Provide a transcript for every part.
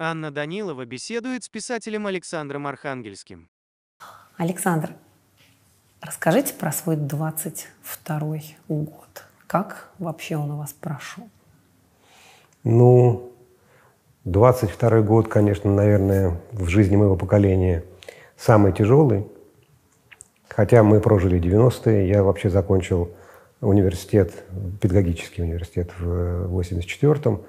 Анна Данилова беседует с писателем Александром Архангельским. Александр, расскажите про свой 22 год. Как вообще он у вас прошел? Ну, 22 год, конечно, наверное, в жизни моего поколения самый тяжелый. Хотя мы прожили 90-е, я вообще закончил университет, педагогический университет в 84-м.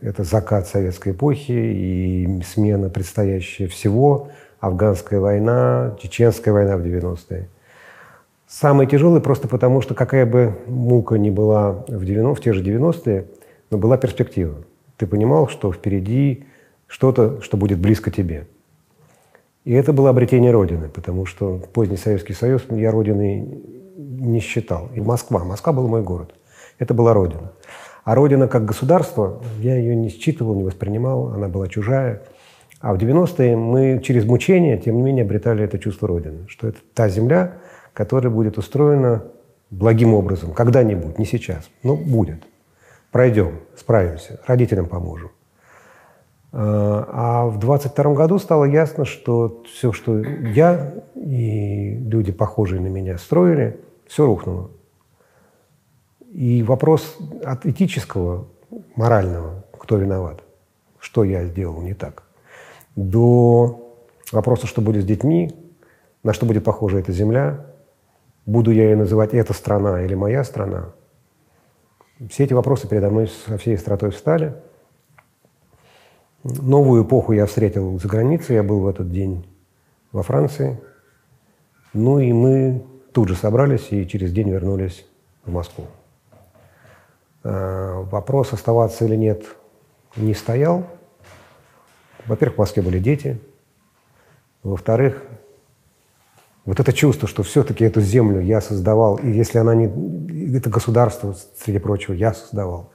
Это закат советской эпохи и смена предстоящая всего. Афганская война, Чеченская война в 90-е. Самый тяжелый просто потому, что какая бы мука ни была в, 90, в те же 90-е, но была перспектива. Ты понимал, что впереди что-то, что будет близко тебе. И это было обретение Родины, потому что поздний Советский Союз я Родиной не считал. И Москва. Москва был мой город. Это была Родина. А Родина как государство, я ее не считывал, не воспринимал, она была чужая. А в 90-е мы через мучения, тем не менее, обретали это чувство Родины, что это та земля, которая будет устроена благим образом, когда-нибудь, не сейчас, но будет. Пройдем, справимся, родителям поможем. А в 22 году стало ясно, что все, что я и люди, похожие на меня, строили, все рухнуло. И вопрос от этического, морального, кто виноват, что я сделал не так, до вопроса, что будет с детьми, на что будет похожа эта земля, буду я ее называть «эта страна» или «моя страна», все эти вопросы передо мной со всей остротой встали – Новую эпоху я встретил за границей, я был в этот день во Франции. Ну и мы тут же собрались и через день вернулись в Москву. А, вопрос, оставаться или нет, не стоял. Во-первых, в Москве были дети. Во-вторых, вот это чувство, что все-таки эту землю я создавал, и если она не... Это государство, среди прочего, я создавал.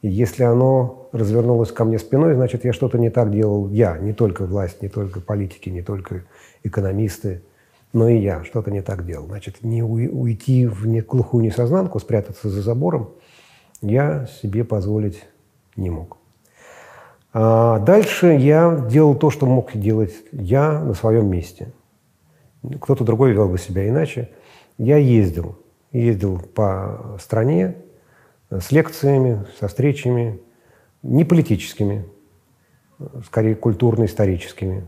И если оно развернулось ко мне спиной, значит, я что-то не так делал. Я, не только власть, не только политики, не только экономисты, но и я что-то не так делал. Значит, не уйти в глухую несознанку, спрятаться за забором я себе позволить не мог. А дальше я делал то, что мог делать я на своем месте. Кто-то другой вел бы себя иначе. Я ездил. Ездил по стране, с лекциями, со встречами, не политическими, скорее культурно-историческими.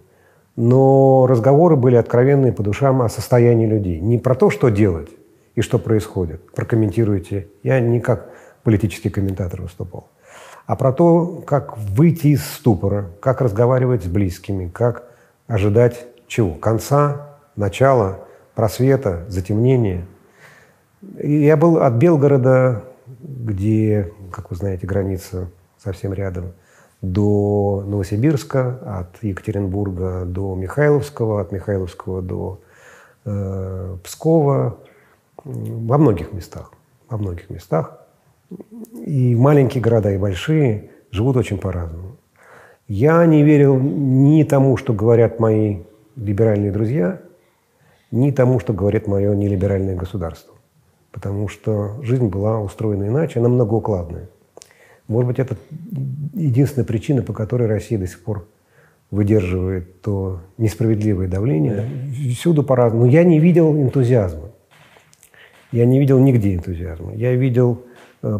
Но разговоры были откровенные по душам о состоянии людей. Не про то, что делать и что происходит. Прокомментируйте. Я не как политический комментатор выступал. А про то, как выйти из ступора, как разговаривать с близкими, как ожидать чего? Конца, начала, просвета, затемнения. Я был от Белгорода где, как вы знаете, граница совсем рядом, до Новосибирска, от Екатеринбурга до Михайловского, от Михайловского до э, Пскова, во многих местах, во многих местах. И маленькие города, и большие живут очень по-разному. Я не верил ни тому, что говорят мои либеральные друзья, ни тому, что говорит мое нелиберальное государство потому что жизнь была устроена иначе, она многоукладная. Может быть, это единственная причина, по которой Россия до сих пор выдерживает то несправедливое давление. Да. Всюду по-разному. Но я не видел энтузиазма. Я не видел нигде энтузиазма. Я видел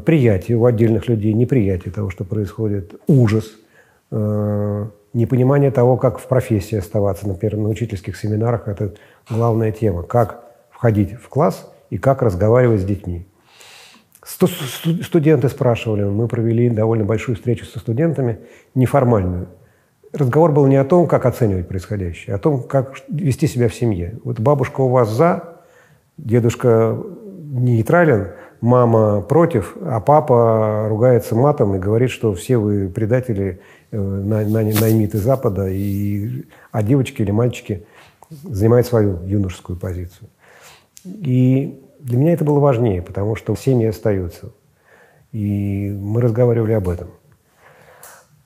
приятие у отдельных людей, неприятие того, что происходит, ужас, э, непонимание того, как в профессии оставаться. Например, на учительских семинарах это главная тема. Как входить в класс – и как разговаривать с детьми. Студенты спрашивали, мы провели довольно большую встречу со студентами, неформальную. Разговор был не о том, как оценивать происходящее, а о том, как вести себя в семье. Вот бабушка у вас за, дедушка нейтрален, мама против, а папа ругается матом и говорит, что все вы предатели, э, наймиты Запада, и, а девочки или мальчики занимают свою юношескую позицию. И для меня это было важнее, потому что семьи остаются. И мы разговаривали об этом.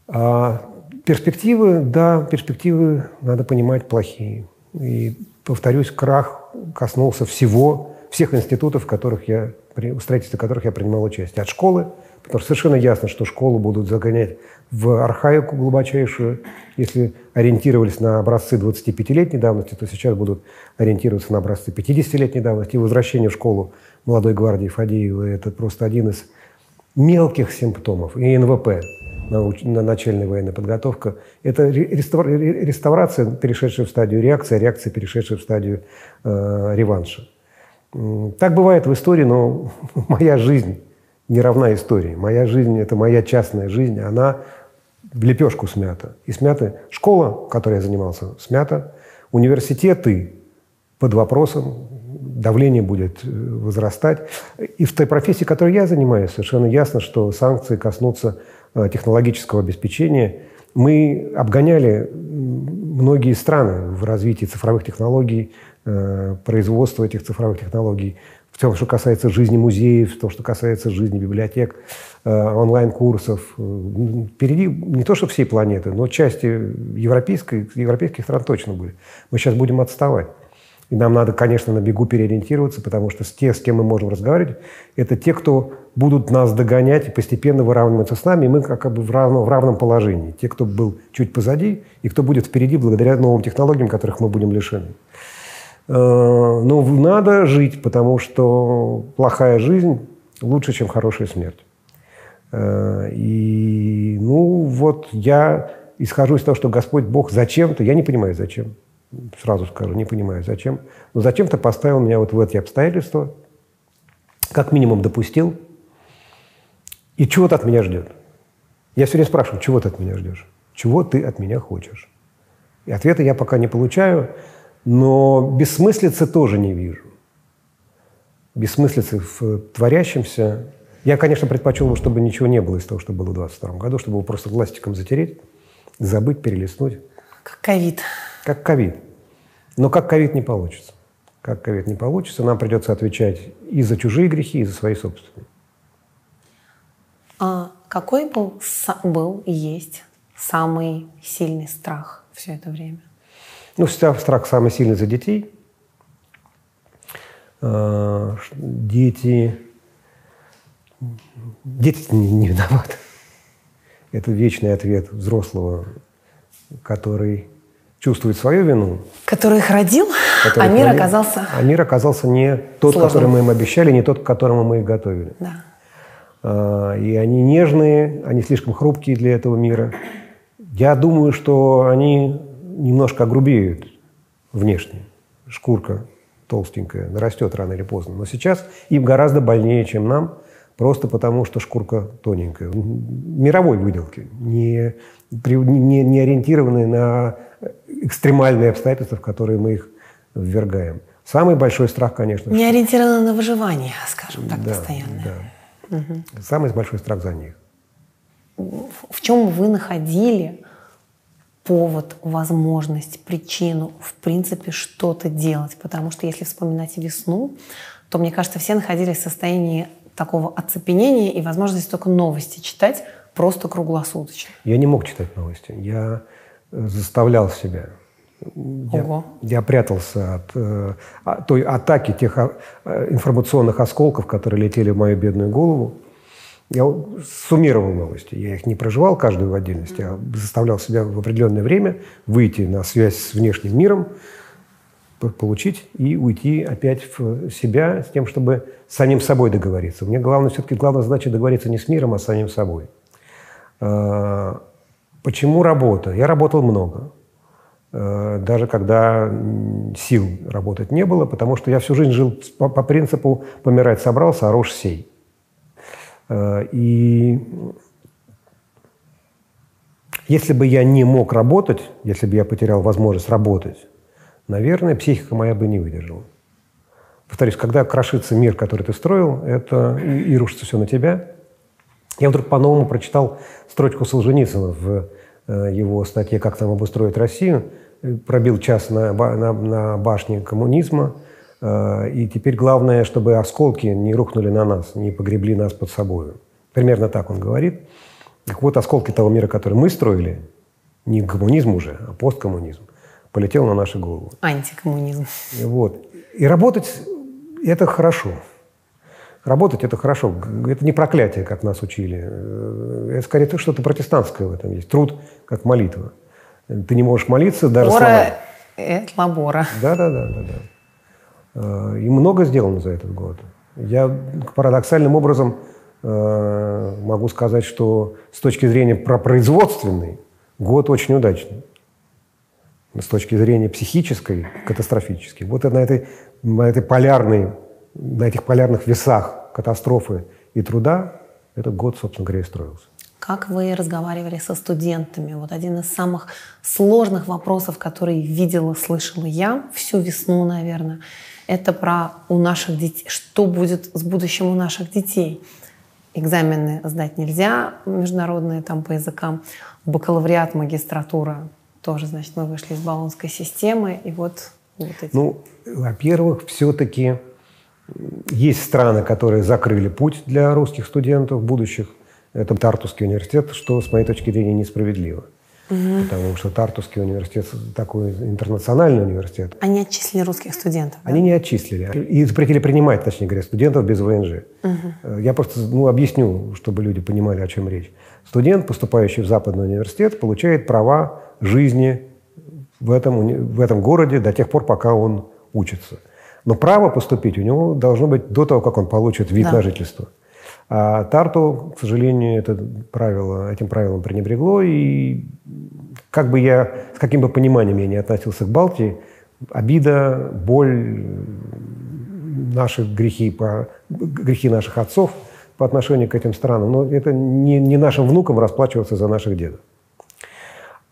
А перспективы, да, перспективы, надо понимать, плохие. И, повторюсь, крах коснулся всего, всех институтов, в которых я, при строительстве которых я принимал участие. От школы, потому что совершенно ясно, что школу будут загонять в архаику глубочайшую. Если ориентировались на образцы 25-летней давности, то сейчас будут ориентироваться на образцы 50-летней давности. И возвращение в школу молодой гвардии Фадеева – это просто один из мелких симптомов. И НВП на начальная военная подготовка. Это реставрация, перешедшая в стадию реакции, а реакция, перешедшая в стадию э, реванша. Так бывает в истории, но моя жизнь не равна истории. Моя жизнь – это моя частная жизнь, она в лепешку смята. И смята школа, которой я занимался, смята. Университеты под вопросом, давление будет э, возрастать. И в той профессии, которой я занимаюсь, совершенно ясно, что санкции коснутся Э, технологического обеспечения. Мы обгоняли многие страны в развитии цифровых технологий, производства этих цифровых технологий, в том, что касается жизни музеев, в том, что касается жизни библиотек, э, онлайн-курсов. Впереди не то, что всей планеты, но части европейской, европейских стран точно были. Мы сейчас будем отставать. И нам надо, конечно, на бегу переориентироваться, потому что те, с кем мы можем разговаривать, это те, кто будут нас догонять и постепенно выравниваться с нами, и мы как бы в равном, в равном положении. Те, кто был чуть позади, и кто будет впереди благодаря новым технологиям, которых мы будем лишены. Э, но надо жить, потому что плохая жизнь лучше, чем хорошая смерть. Э, и, ну, вот я исхожу из того, что Господь Бог зачем-то, я не понимаю, зачем, сразу скажу, не понимаю, зачем, но зачем-то поставил меня вот в эти обстоятельства, как минимум допустил, и чего ты от меня ждет? Я все время спрашиваю, чего ты от меня ждешь? Чего ты от меня хочешь? И ответа я пока не получаю, но бессмыслицы тоже не вижу. Бессмыслицы в творящемся. Я, конечно, предпочел бы, чтобы ничего не было из того, что было в 22 году, чтобы его просто пластиком затереть, забыть, перелистнуть. Как ковид. Как ковид. Но как ковид не получится. Как ковид не получится, нам придется отвечать и за чужие грехи, и за свои собственные. А какой был, был и есть самый сильный страх все это время? Ну, страх самый сильный за детей. А, дети, дети не, не виноваты. Это вечный ответ взрослого, который чувствует свою вину. Который их родил, который а мир родил, оказался... А мир оказался не тот, сложным. который мы им обещали, не тот, к которому мы их готовили. Да. А, и они нежные, они слишком хрупкие для этого мира. Я думаю, что они немножко огрубеют внешне. Шкурка толстенькая, нарастет рано или поздно. Но сейчас им гораздо больнее, чем нам, просто потому что шкурка тоненькая. Мировой выделки, не, не, не ориентированные на экстремальные обстоятельства, в которые мы их ввергаем. Самый большой страх, конечно... Не ориентированы на выживание, скажем так, да, постоянно. Да. Угу. Самый большой страх за них. В чем вы находили повод, возможность, причину, в принципе, что-то делать? Потому что если вспоминать весну, то, мне кажется, все находились в состоянии такого оцепенения и возможности только новости читать просто круглосуточно. Я не мог читать новости. Я э, заставлял себя. Я, я прятался от э, той атаки, тех э, информационных осколков, которые летели в мою бедную голову. Я суммировал новости. Я их не проживал каждую в отдельности, а заставлял себя в определенное время выйти на связь с внешним миром, получить и уйти опять в себя с тем, чтобы с самим собой договориться. Мне главное, все-таки главная задача договориться не с миром, а с самим собой. А, почему работа? Я работал много. Э, даже когда сил работать не было, потому что я всю жизнь жил по принципу «помирать собрался, а рожь сей». Э, и если бы я не мог работать, если бы я потерял возможность работать, наверное, психика моя бы не выдержала. Повторюсь, когда крошится мир, который ты строил, это и, и рушится все на тебя. Я вдруг по-новому прочитал строчку Солженицына в Э, его статье «Как там обустроить Россию», пробил час на, на, на башне коммунизма, э, и теперь главное, чтобы осколки не рухнули на нас, не погребли нас под собой. Примерно так он говорит. Так вот, осколки того мира, который мы строили, не коммунизм уже, а посткоммунизм, полетел на наши головы. Антикоммунизм. Вот. И работать это хорошо. Работать – это хорошо. Это не проклятие, как нас учили. Это скорее что-то протестантское в этом есть. Труд как молитва. Ты не можешь молиться даже Лабора словами. это лабора. Да, да, да, да, да. И много сделано за этот год. Я парадоксальным образом э, могу сказать, что с точки зрения производственной год очень удачный. С точки зрения психической – катастрофический. Вот на этой, на этой полярной, на этих полярных весах катастрофы и труда этот год, собственно говоря, и строился. Как вы разговаривали со студентами? Вот один из самых сложных вопросов, который видела, слышала я всю весну, наверное, это про у наших детей, что будет с будущим у наших детей. Экзамены сдать нельзя, международные там по языкам, бакалавриат, магистратура тоже, значит, мы вышли из баллонской системы, и вот, вот эти... Ну, во-первых, все-таки есть страны, которые закрыли путь для русских студентов будущих. Это Тартусский университет, что, с моей точки зрения, несправедливо. Угу. Потому что Тартусский университет такой интернациональный университет. Они отчислили русских студентов? Они да? не отчислили. И запретили принимать, точнее говоря, студентов без ВНЖ. Угу. Я просто ну, объясню, чтобы люди понимали, о чем речь. Студент, поступающий в Западный университет, получает права жизни в этом, в этом городе до тех пор, пока он учится. Но право поступить у него должно быть до того, как он получит вид да. на жительство. А Тарту, к сожалению, это правило, этим правилом пренебрегло. И как бы я, с каким бы пониманием я не относился к Балтии, обида, боль, наши грехи, по, грехи наших отцов по отношению к этим странам, но это не, не нашим внукам расплачиваться за наших дедов.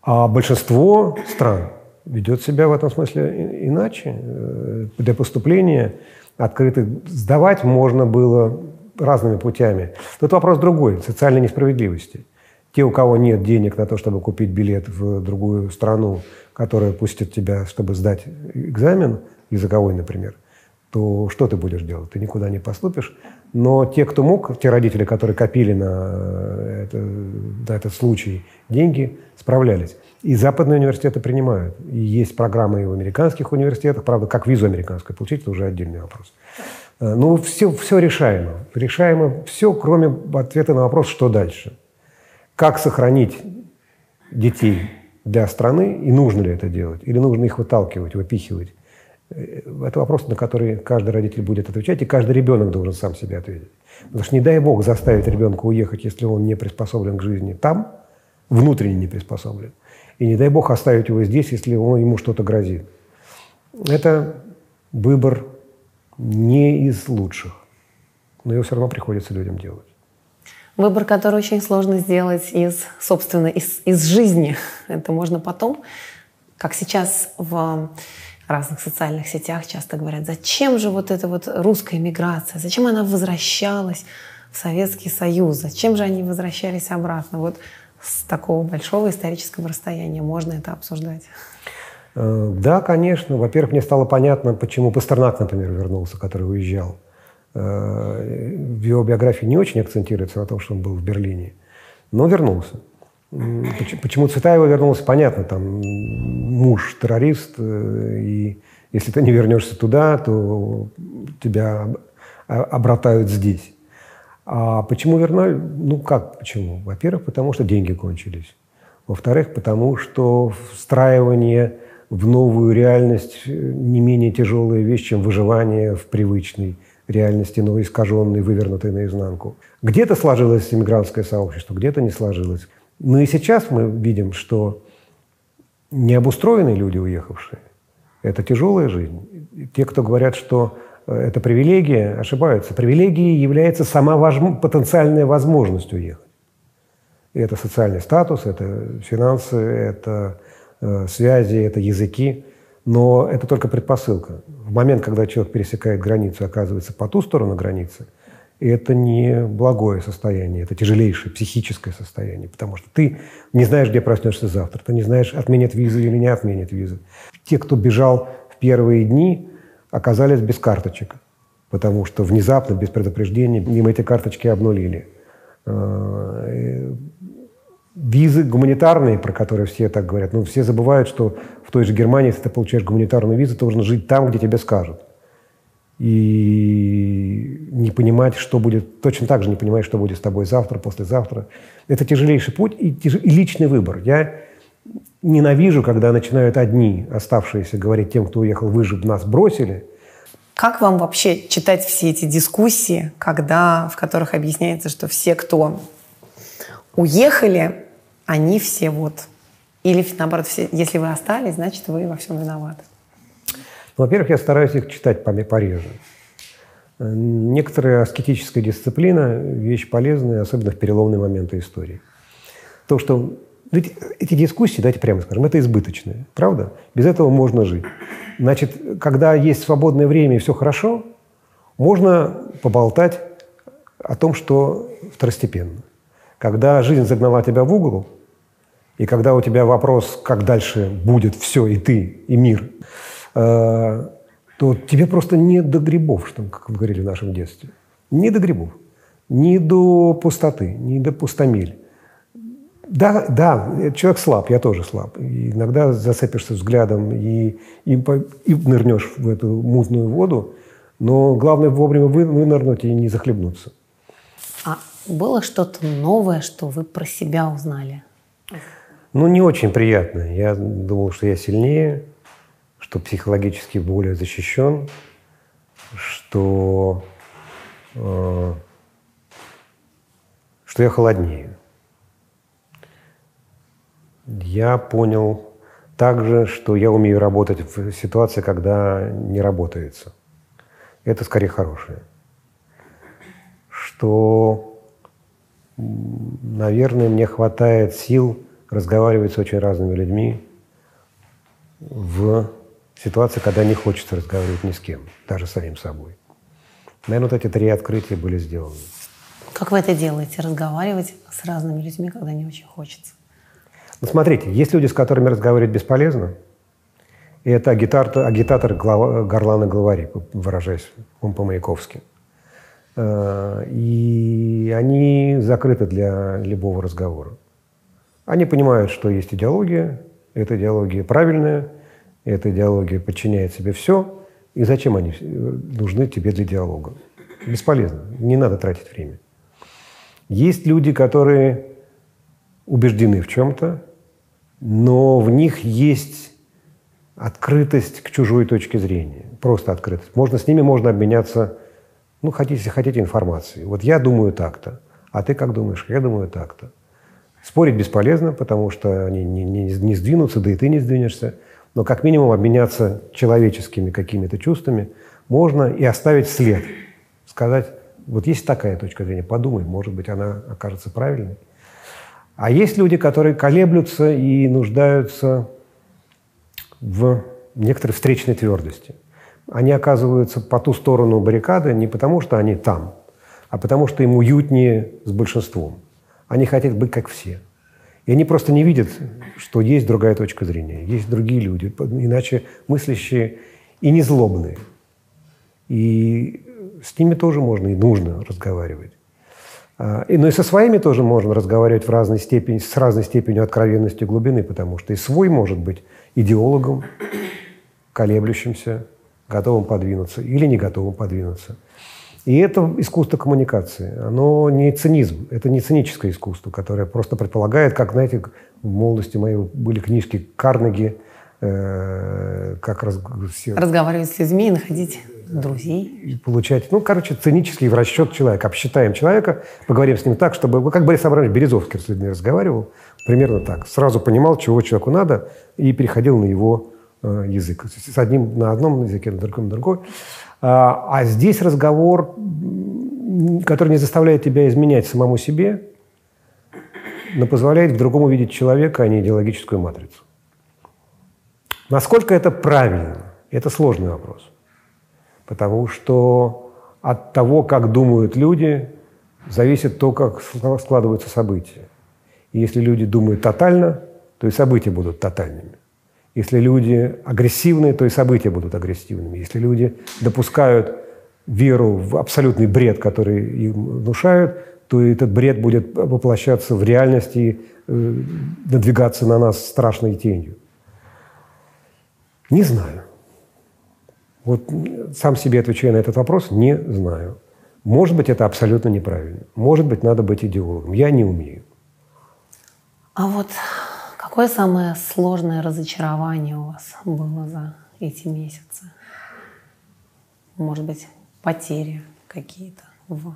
А большинство стран ведет себя в этом смысле иначе. Э, для поступления открытых сдавать можно было разными путями. Тут вопрос другой, социальной несправедливости. Те, у кого нет денег на то, чтобы купить билет в другую страну, которая пустит тебя, чтобы сдать экзамен, языковой, например, то что ты будешь делать? Ты никуда не поступишь. Но те, кто мог, те родители, которые копили на, это, на этот случай деньги, справлялись. И западные университеты принимают. И есть программы и в американских университетах. Правда, как визу американскую получить, это уже отдельный вопрос. Э, ну, все, все решаемо. Решаемо все, кроме ответа на вопрос, что дальше. Как сохранить детей для страны, и нужно ли это делать, или нужно их выталкивать, выпихивать. Э, это вопрос, на который каждый родитель будет отвечать, и каждый ребенок должен сам себе ответить. Потому что не дай бог заставить ребенка уехать, если он не приспособлен к жизни там, внутренне не приспособлен. И не дай бог оставить его здесь, если он, ему что-то грозит. Это выбор не из лучших, но его все равно приходится людям делать. Выбор, который очень сложно сделать из, собственно, из, из жизни. Это можно потом, как сейчас в разных социальных сетях часто говорят, зачем же вот эта вот русская миграция, зачем она возвращалась в Советский Союз, зачем же они возвращались обратно? Вот с такого большого исторического расстояния можно это обсуждать. Э, да, конечно. Во-первых, мне стало понятно, почему Пастернак, например, вернулся, который уезжал. Э, в его биографии не очень акцентируется на том, что он был в Берлине, но вернулся. Почему Цветаева вернулся, понятно, там муж террорист, э, и если ты не вернешься туда, то тебя обратают здесь. А почему вернули? Ну как почему? Во-первых, потому что деньги кончились. Во-вторых, потому что встраивание в новую реальность э, не менее тяжелая вещь, чем выживание в привычной реальности, но искаженной, вывернутой наизнанку. Где-то сложилось иммигрантское сообщество, где-то не сложилось. Но и сейчас мы видим, что необустроенные люди, уехавшие, это тяжелая жизнь. Те, кто говорят, что э, это привилегия, ошибаются. Привилегией является сама возможно, потенциальная возможность уехать. И это социальный статус, это финансы, это связи, это языки, но это только предпосылка. В момент, когда человек пересекает границу оказывается по ту сторону границы, это не благое состояние, это тяжелейшее психическое состояние, потому что ты не знаешь, где проснешься завтра, ты не знаешь, отменят визу или не отменят визы. Те, кто бежал в первые дни, оказались без карточек, потому что внезапно, без предупреждения, им эти карточки обнулили. Визы гуманитарные, про которые все так говорят, ну, все забывают, что в той же Германии, если ты получаешь гуманитарную визу, ты должен жить там, где тебе скажут. и не понимать, что будет, точно так же не понимать, что будет с тобой завтра, послезавтра. Это тяжелейший путь и, тяж... и личный выбор. Я ненавижу, когда начинают одни, оставшиеся, говорить тем, кто уехал, вы же нас бросили. Как вам вообще читать все эти дискуссии, когда, в которых объясняется, что все, кто уехали, они все вот или наоборот, все, если вы остались, значит, вы во всем виноваты. Ну, во-первых, я стараюсь их читать пореже. Некоторая аскетическая дисциплина – вещь полезная, особенно в переломные моменты истории. То, что эти, дискуссии, давайте прямо скажем, это избыточные, правда? Без этого можно жить. Значит, когда есть свободное время и все хорошо, можно поболтать о том, что второстепенно. Когда жизнь загнала тебя в угол, и когда у тебя вопрос, как дальше будет все, и ты, и мир, э, то тебе просто не до грибов, что, как вы говорили в нашем детстве. Не до грибов. Не до пустоты, не до пустомель. Да, да, человек слаб, я тоже слаб. И иногда зацепишься взглядом и, и, и нырнешь в эту мутную воду, но главное вовремя вы, вынырнуть и не захлебнуться. А было что-то новое, что вы про себя узнали? Ну, не очень приятно. Я думал, что я сильнее, что психологически более защищен, что, э, что я холоднее. Я понял также, что я умею работать в ситуации, когда не работается. Это скорее хорошее. Что, наверное, мне хватает сил разговаривать с очень разными людьми в ситуации, когда не хочется разговаривать ни с кем, даже с самим собой. Наверное, вот эти три открытия были сделаны. Как вы это делаете? Разговаривать с разными людьми, когда не очень хочется? Ну, смотрите, есть люди, с которыми разговаривать бесполезно. И это агитатор, агитатор глава, горлана главари, выражаясь по-маяковски. Э, и они закрыты для любого разговора. Они понимают, что есть идеология, эта идеология правильная, эта идеология подчиняет себе все, и зачем они нужны тебе для диалога? Бесполезно, не надо тратить время. Есть люди, которые убеждены в чем-то, но в них есть открытость к чужой точке зрения, просто открытость. Можно с ними можно обменяться, ну, хотите, если хотите, информацией. Вот я думаю так-то, а ты как думаешь? Я думаю так-то. Спорить бесполезно, потому что они не, не, не сдвинутся, да и ты не сдвинешься. Но как минимум обменяться человеческими какими-то чувствами можно и оставить след. Сказать, вот есть такая точка зрения, подумай, может быть, она окажется правильной. А есть люди, которые колеблются и нуждаются в некоторой встречной твердости. Они оказываются по ту сторону баррикады не потому, что они там, а потому, что им уютнее с большинством. Они хотят быть как все. И они просто не видят, что есть другая точка зрения, есть другие люди, иначе мыслящие и не злобные. И с ними тоже можно и нужно разговаривать. А, и, ну и со своими тоже можно разговаривать в разной степени, с разной степенью откровенности и глубины, потому что и свой может быть идеологом, колеблющимся, готовым подвинуться или не готовым подвинуться – и это искусство коммуникации. Оно не цинизм, это не циническое искусство, которое просто предполагает, как, знаете, в молодости моей были книжки Карнеги, э, как раз, все... разговаривать с людьми и находить друзей. И получать, ну, короче, цинический в расчет человека. Обсчитаем человека, поговорим с ним так, чтобы, как Борис Абрамович Березовский с людьми разговаривал, примерно так. Сразу понимал, чего человеку надо, и переходил на его э, язык. С одним на одном языке, на другом на другой. А, а здесь разговор, который не заставляет тебя изменять самому себе, но позволяет к другому видеть человека, а не идеологическую матрицу. Насколько это правильно? Это сложный вопрос. Потому что от того, как думают люди, зависит то, как складываются события. И если люди думают тотально, то и события будут тотальными. Если люди агрессивны, то и события будут агрессивными. Если люди допускают веру в абсолютный бред, который им внушают, то этот бред будет воплощаться в реальности и э, надвигаться на нас страшной тенью. Не знаю. Вот сам себе отвечаю на этот вопрос, не знаю. Может быть, это абсолютно неправильно. Может быть, надо быть идеологом. Я не умею. А вот какое самое сложное разочарование у вас было за эти месяцы? Может быть, потери какие-то в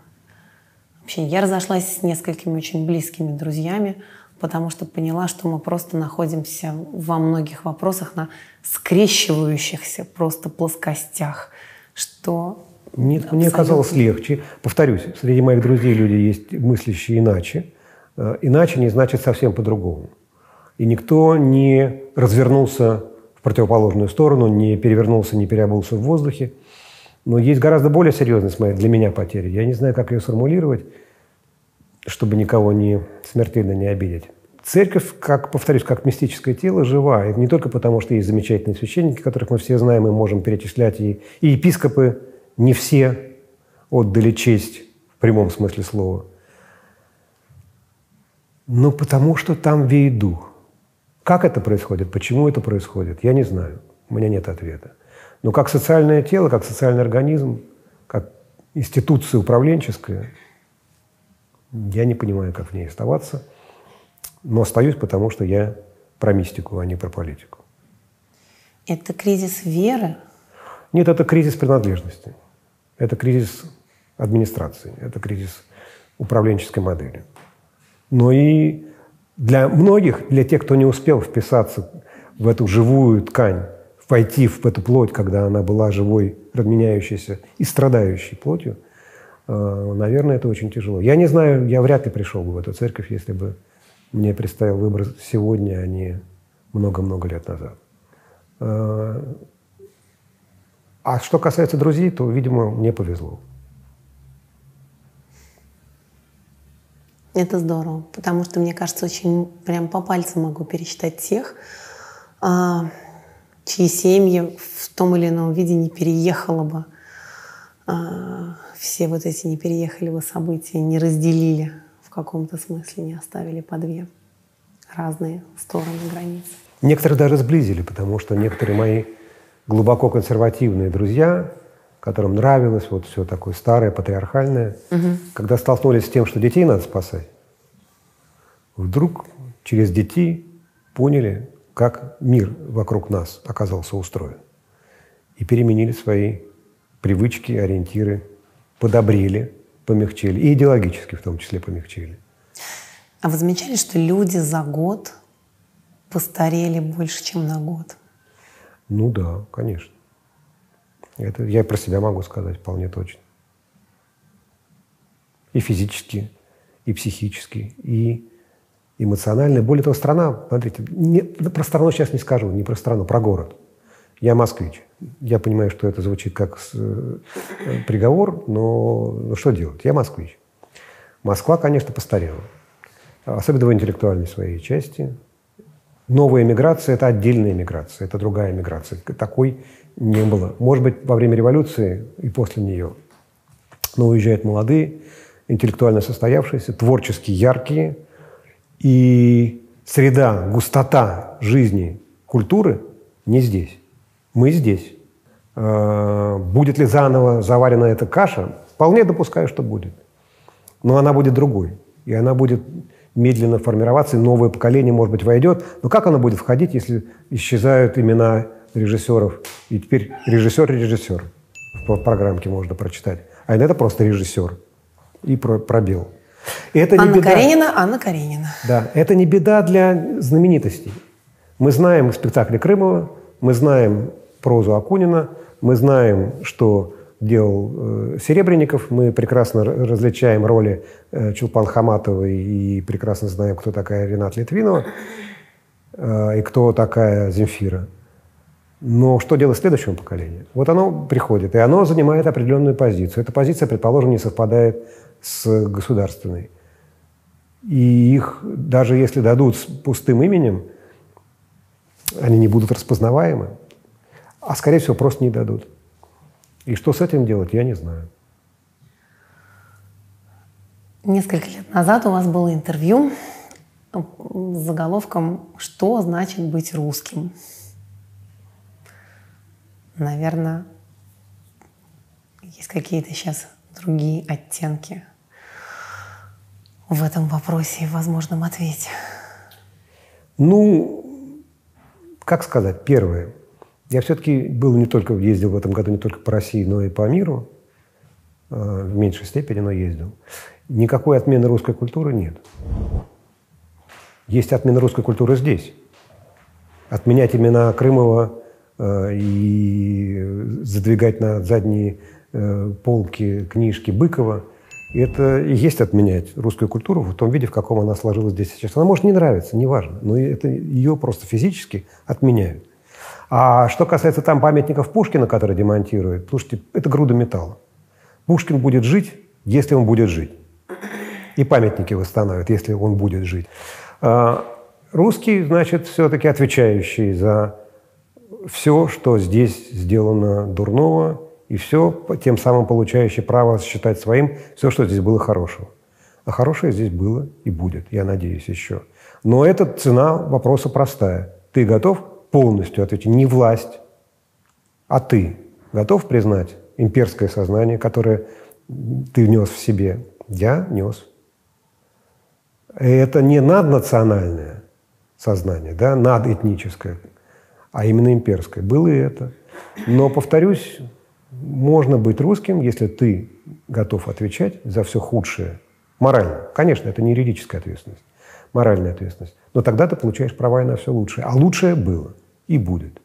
общении? Я разошлась с несколькими очень близкими друзьями, потому что поняла, что мы просто находимся во многих вопросах на скрещивающихся просто плоскостях, что Нет, мне казалось легче. Повторюсь, среди моих друзей люди есть мыслящие иначе. Э, Иначе не значит совсем по-другому. И никто не развернулся в противоположную сторону, не перевернулся, не переобулся в воздухе. Но есть гораздо более серьезная с моей- для меня потеря. Я не знаю, как ее сформулировать, чтобы никого не смертельно не обидеть. Церковь, как, повторюсь, как мистическое тело, жива. И не только потому, что есть замечательные священники, которых мы все знаем и можем перечислять, и, и епископы не все отдали честь в прямом смысле слова. Но потому что там веет дух. Как это происходит, почему это происходит, я не знаю. У меня нет ответа. Но как социальное тело, как социальный организм, как институция управленческая, я не понимаю, как в ней оставаться. Но остаюсь, потому что я про мистику, а не про политику. это кризис веры. Нет, это кризис принадлежности. Это кризис администрации. Это кризис управленческой модели. Но и для многих, для тех, кто не успел вписаться в эту живую ткань, войти в эту плоть, когда она была живой, разменяющейся и страдающей плотью, э, наверное, это очень тяжело. Я не знаю, я вряд ли пришел бы в эту церковь, если бы мне предстоял выбор сегодня, а не много-много лет назад. Э, А что касается друзей, то, видимо, мне повезло. Это здорово, потому что, мне кажется, очень прям по пальцам могу пересчитать тех, а, чьи семьи в том или ином виде не переехала бы, а, все вот эти не переехали бы события, не разделили в каком-то смысле, не оставили по две разные стороны границы. Некоторые даже сблизили, потому что некоторые мои глубоко консервативные друзья, которым нравилось вот все такое старое, патриархальное, когда столкнулись с тем, что детей надо спасать, вдруг через детей поняли, как мир вокруг нас оказался устроен. И переменили свои привычки, ориентиры, подобрели, помягчели. И идеологически в том числе помягчели. А вы замечали, что люди за год постарели больше, чем на год? Ну да, конечно. Это я про себя могу сказать вполне точно. И физически, и психически, и эмоционально. Более того, страна, смотрите, не, про страну сейчас не скажу, не про страну, про город. Я москвич. Я понимаю, что это звучит как с- э, приговор, но ну, что делать? Я москвич. Москва, конечно, постарела. Особенно в интеллектуальной своей части. Новая миграция – это отдельная миграция, это другая миграция. Такой не было. Может быть, во время революции и после нее. Но уезжают молодые, интеллектуально состоявшиеся, творчески яркие. И среда, густота жизни, культуры не здесь. Мы здесь. Э, Будет ли заново заварена эта каша? Вполне допускаю, что будет. Но она будет другой. И она будет медленно формироваться, и новое поколение, может быть, войдет. Но как оно будет входить, если исчезают имена режиссеров? И теперь режиссер-режиссер в программке можно прочитать. А это просто режиссер. И про- пробел. И это не Анна беда. Каренина, Анна Каренина. Да, это не беда для знаменитостей. Мы знаем спектакли Крымова, мы знаем прозу Акунина, мы знаем, что делал э, Серебренников, мы прекрасно различаем роли э, Чулпан Хаматовой и прекрасно знаем, кто такая Ренат Литвинова э, и кто такая Земфира. Но что делать следующему поколению? Вот оно приходит, и оно занимает определенную позицию. Эта позиция, предположим, не совпадает с государственной. И их, даже если дадут с пустым именем, они не будут распознаваемы. А, скорее всего, просто не дадут. И что с этим делать, я не знаю. Несколько лет назад у вас было интервью с заголовком «Что значит быть русским?». Наверное, есть какие-то сейчас другие оттенки в этом вопросе и в возможном ответе? Ну, как сказать, первое. Я все-таки был не только, ездил в этом году не только по России, но и по миру. Э, в меньшей степени, но ездил. Никакой отмены русской культуры нет. Есть отмена русской культуры здесь. Отменять имена Крымова э, и задвигать на задние э, полки книжки Быкова – это и есть отменять русскую культуру в том виде, в каком она сложилась здесь сейчас. Она может не нравиться, неважно, но это ее просто физически отменяют. А что касается там памятников Пушкина, которые демонтируют, слушайте, это груда металла. Пушкин будет жить, если он будет жить. И памятники восстановят, если он будет жить. А русский, значит, все-таки отвечающий за все, что здесь сделано дурного, и все, тем самым получающий право считать своим все, что здесь было хорошего. А хорошее здесь было и будет, я надеюсь, еще. Но эта цена вопроса простая. Ты готов полностью ответить? Не власть, а ты готов признать имперское сознание, которое ты нес в себе? Я нес. Это не наднациональное сознание, да, надэтническое, а именно имперское. Было и это. Но, повторюсь, можно быть русским, если ты готов отвечать за все худшее. Морально. Конечно, это не юридическая ответственность, моральная ответственность. Но тогда ты получаешь права и на все лучшее. А лучшее было и будет.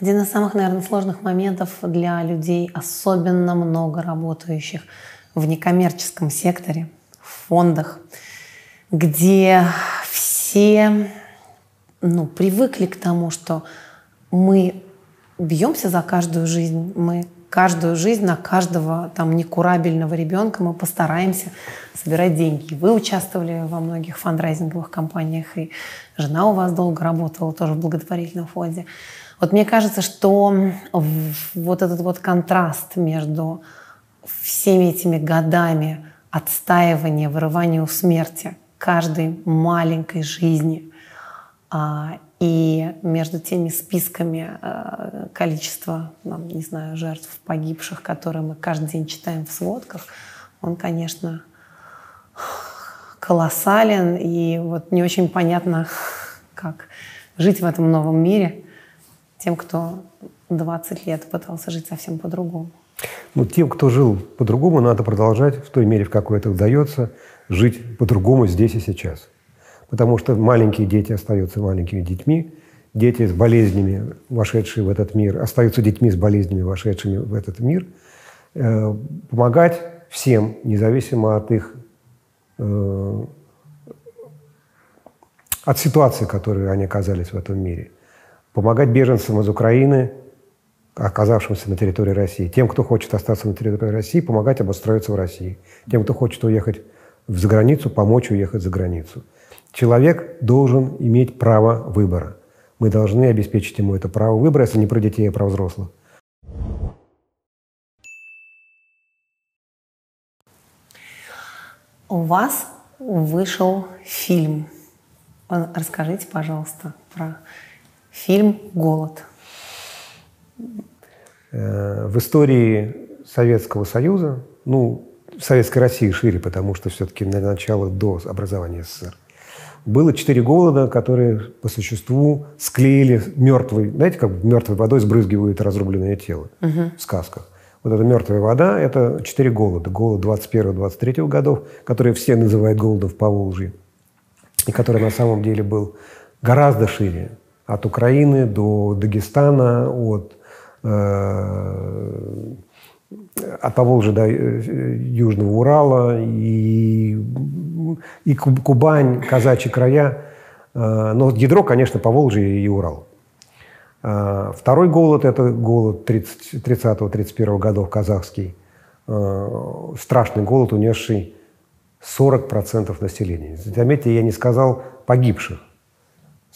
Один из самых, наверное, сложных моментов для людей, особенно много работающих в некоммерческом секторе, в фондах, где все ну, привыкли к тому, что мы бьемся за каждую жизнь, мы каждую жизнь на каждого там некурабельного ребенка мы постараемся собирать деньги. Вы участвовали во многих фандрайзинговых компаниях, и жена у вас долго работала тоже в благотворительном фонде. Вот мне кажется, что вот этот вот контраст между всеми этими годами отстаивания, вырывания у смерти каждой маленькой жизни а, и между теми списками а, количества, не знаю, жертв погибших, которые мы каждый день читаем в сводках, он, конечно, колоссален, и вот не очень понятно, как жить в этом новом мире – тем, кто 20 лет пытался жить совсем по-другому. Ну, тем, кто жил по-другому, надо продолжать, в той мере, в какой это удается, жить по-другому здесь и сейчас. Потому что маленькие дети остаются маленькими детьми, дети с болезнями, вошедшие в этот мир, остаются детьми с болезнями, вошедшими в этот мир. Э, помогать всем, независимо от их э, от ситуации, в которой они оказались в этом мире помогать беженцам из Украины, оказавшимся на территории России. Тем, кто хочет остаться на территории России, помогать обустроиться в России. Тем, кто хочет уехать за границу, помочь уехать за границу. Человек должен иметь право выбора. Мы должны обеспечить ему это право выбора, если не про детей, а про взрослых. У вас вышел фильм. Расскажите, пожалуйста, про Фильм «Голод». Э, в истории Советского Союза, ну, Советской России шире, потому что все-таки на начало до образования СССР, было четыре голода, которые по существу склеили мертвой, знаете, как мертвой водой сбрызгивают разрубленное тело угу. в сказках. Вот эта мертвая вода – это четыре голода. Голод 21-23 годов, которые все называют голодом в Поволжье, и который на самом деле был гораздо шире от Украины до Дагестана, от, э, от Поволжья до э, Южного Урала и, и Кубань, казачьи края. Э, но ядро, конечно, Поволжье и Урал. Э, второй голод – это голод 30-31 годов казахский. Страшный голод, унесший 40% населения. Заметьте, я не сказал погибших.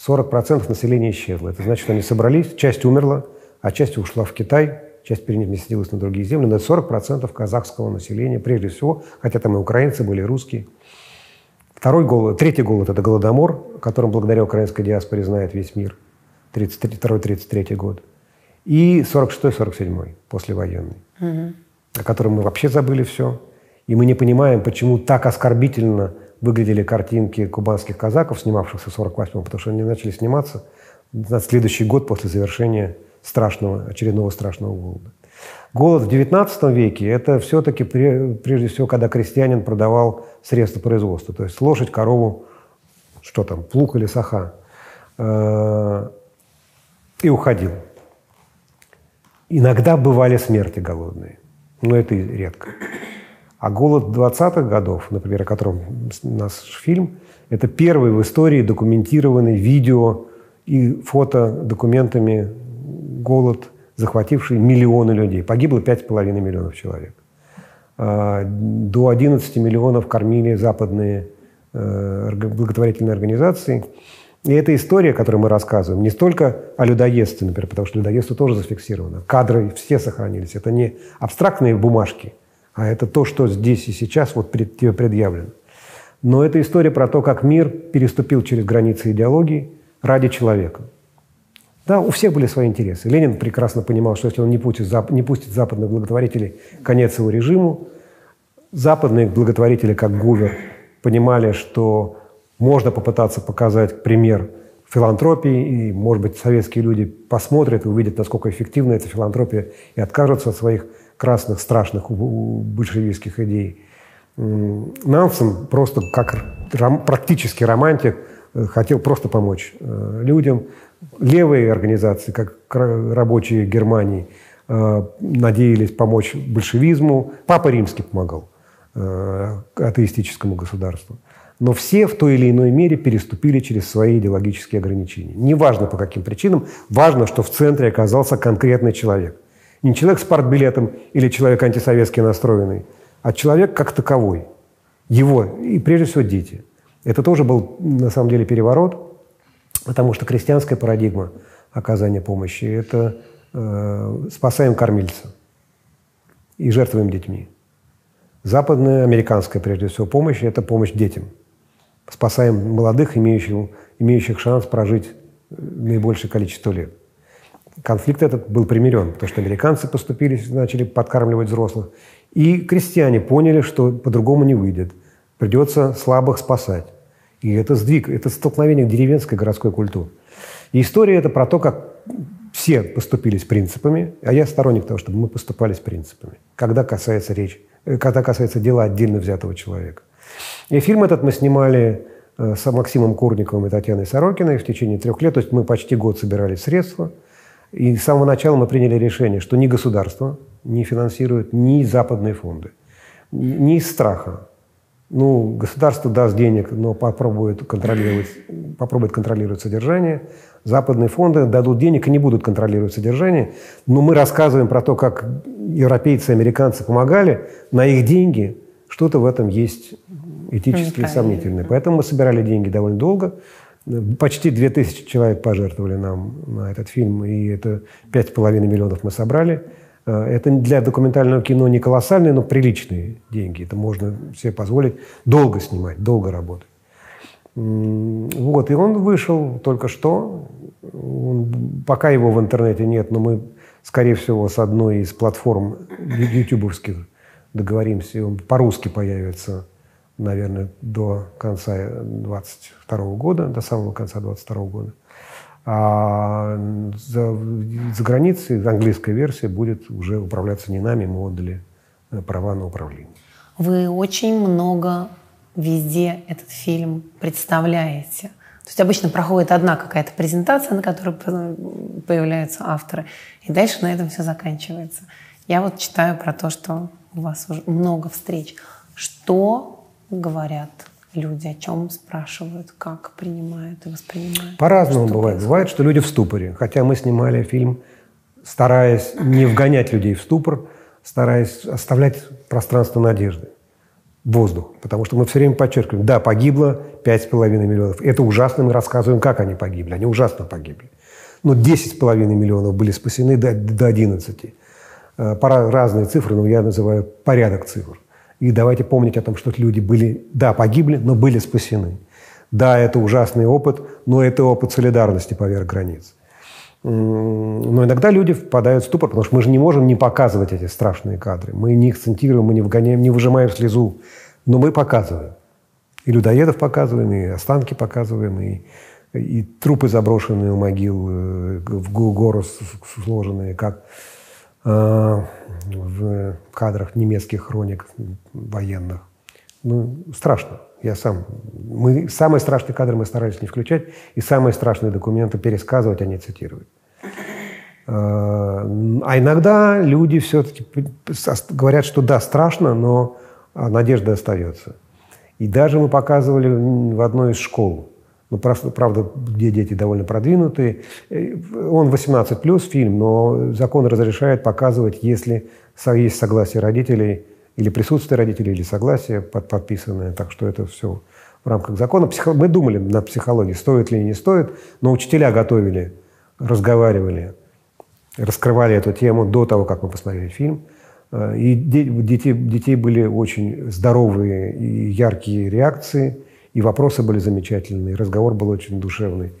40% населения исчезло. Это значит, что они собрались, часть умерла, а часть ушла в Китай, часть переместилась на другие земли. Но это 40% казахского населения, прежде всего, хотя там и украинцы были, и русские. Второй голод, третий голод – это голодомор, которым благодаря украинской диаспоре знает весь мир. 32-33 год. и 46-47, послевоенный, угу. о котором мы вообще забыли все. И мы не понимаем, почему так оскорбительно выглядели картинки кубанских казаков, снимавшихся в 48-м, потому что они начали сниматься на следующий год после завершения страшного, очередного страшного голода. Голод в XIX веке – это все-таки прежде всего, когда крестьянин продавал средства производства, то есть лошадь, корову, что там, плуг или саха, э, и уходил. Иногда бывали смерти голодные, но это редко. А голод 20-х годов, например, о котором наш фильм, это первый в истории документированный видео и фото документами голод, захвативший миллионы людей. Погибло 5,5 миллионов человек. А, до 11 миллионов кормили западные э, благотворительные организации. И эта история, которую мы рассказываем, не столько о людоедстве, например, потому что людоедство тоже зафиксировано. Кадры все сохранились. Это не абстрактные бумажки, а это то, что здесь и сейчас вот пред, тебе предъявлено. Но это история про то, как мир переступил через границы идеологии ради человека. Да, у всех были свои интересы. Ленин прекрасно понимал, что если он не пустит, не пустит западных благотворителей, конец его режиму. Западные благотворители, как Гувер, понимали, что можно попытаться показать пример филантропии, и, может быть, советские люди посмотрят и увидят, насколько эффективна эта филантропия, и откажутся от своих красных, страшных большевистских идей. Нансен просто как ром, практически романтик э, хотел просто помочь э, людям. Левые организации, как рабочие Германии, э, надеялись помочь большевизму. Папа Римский помогал атеистическому государству. Но все в той или иной мере переступили через свои идеологические ограничения. Неважно по каким причинам, важно, что в центре оказался конкретный человек – не человек с партбилетом или человек антисоветски настроенный, а человек как таковой. Его, и прежде всего дети. Это тоже был на самом деле переворот, потому что крестьянская парадигма оказания помощи – это э, спасаем кормильца и жертвуем детьми. Западная, американская, прежде всего, помощь – это помощь детям. Спасаем молодых, имеющих, имеющих шанс прожить э, наибольшее количество лет конфликт этот был примирен, потому что американцы поступили, начали подкармливать взрослых. И крестьяне поняли, что по-другому не выйдет. Придется слабых спасать. И это сдвиг, это столкновение деревенской и городской культуры. И история это про то, как все поступили с принципами, а я сторонник того, чтобы мы поступали с принципами, когда касается речи, э, когда касается дела отдельно взятого человека. И фильм этот мы снимали э, с Максимом Курниковым и Татьяной Сорокиной в течение трех лет, то есть мы почти год собирали средства – и с самого начала мы приняли решение, что ни государство не финансирует, ни западные фонды. Ни из страха. Ну, государство даст денег, но попробует контролировать, попробует контролировать содержание. Западные фонды дадут денег и не будут контролировать содержание. Но мы рассказываем про то, как европейцы и американцы помогали. На их деньги что-то в этом есть этически сомнительное. Поэтому мы собирали деньги довольно долго. Почти 2000 человек пожертвовали нам на этот фильм, и это 5,5 миллионов мы собрали. Э, это для документального кино не колоссальные, но приличные деньги. Это можно себе позволить долго снимать, долго работать. Вот, и он вышел только что. Он, пока его в интернете нет, но мы, скорее всего, с одной из платформ ютубовских договоримся, он по-русски появится наверное, до конца 22 года, до самого конца 22 года. А за, за границей английская версия будет уже управляться не нами, мы отдали э, права на управление. Вы очень много везде этот фильм представляете. То есть обычно проходит одна какая-то презентация, на которой появляются авторы, и дальше на этом все заканчивается. Я вот читаю про то, что у вас уже много встреч. Что говорят люди, о чем спрашивают, как принимают и воспринимают? По-разному бывает. Происходит? Бывает, что люди в ступоре. Хотя мы снимали фильм, стараясь не вгонять людей в ступор, стараясь оставлять пространство надежды, воздух. Потому что мы все время подчеркиваем, да, погибло 5,5 миллионов. Это ужасно, мы рассказываем, как они погибли. Они ужасно погибли. Но 10,5 миллионов были спасены до, до 11. Э, Пора разные цифры, но я называю порядок цифр. И давайте помнить о том, что люди были, да, погибли, но были спасены. Да, это ужасный опыт, но это опыт солидарности поверх границ. Но иногда люди впадают в ступор, потому что мы же не можем не показывать эти страшные кадры. Мы не акцентируем, мы не вгоняем, не выжимаем слезу, но мы показываем. И людоедов показываем, и останки показываем, и, и трупы заброшенные у могил, э, в гору сложенные, как в кадрах немецких хроник военных. Ну, страшно. Я сам. Мы, самые страшные кадры мы старались не включать, и самые страшные документы пересказывать, а не цитировать. А, а иногда люди все-таки говорят, что да, страшно, но надежда остается. И даже мы показывали в одной из школ, ну, правда, где дети довольно продвинутые. Э, он 18 плюс фильм, но закон разрешает показывать, если есть согласие родителей – или присутствие родителей, или согласие под, подписанное. Так что это все в рамках закона. Психо... Мы думали над психологией, стоит ли и не стоит, но учителя готовили, разговаривали, раскрывали эту тему до того, как мы посмотрели фильм. Э, и детей, детей были очень здоровые и яркие реакции, и вопросы были замечательные, разговор был очень душевный.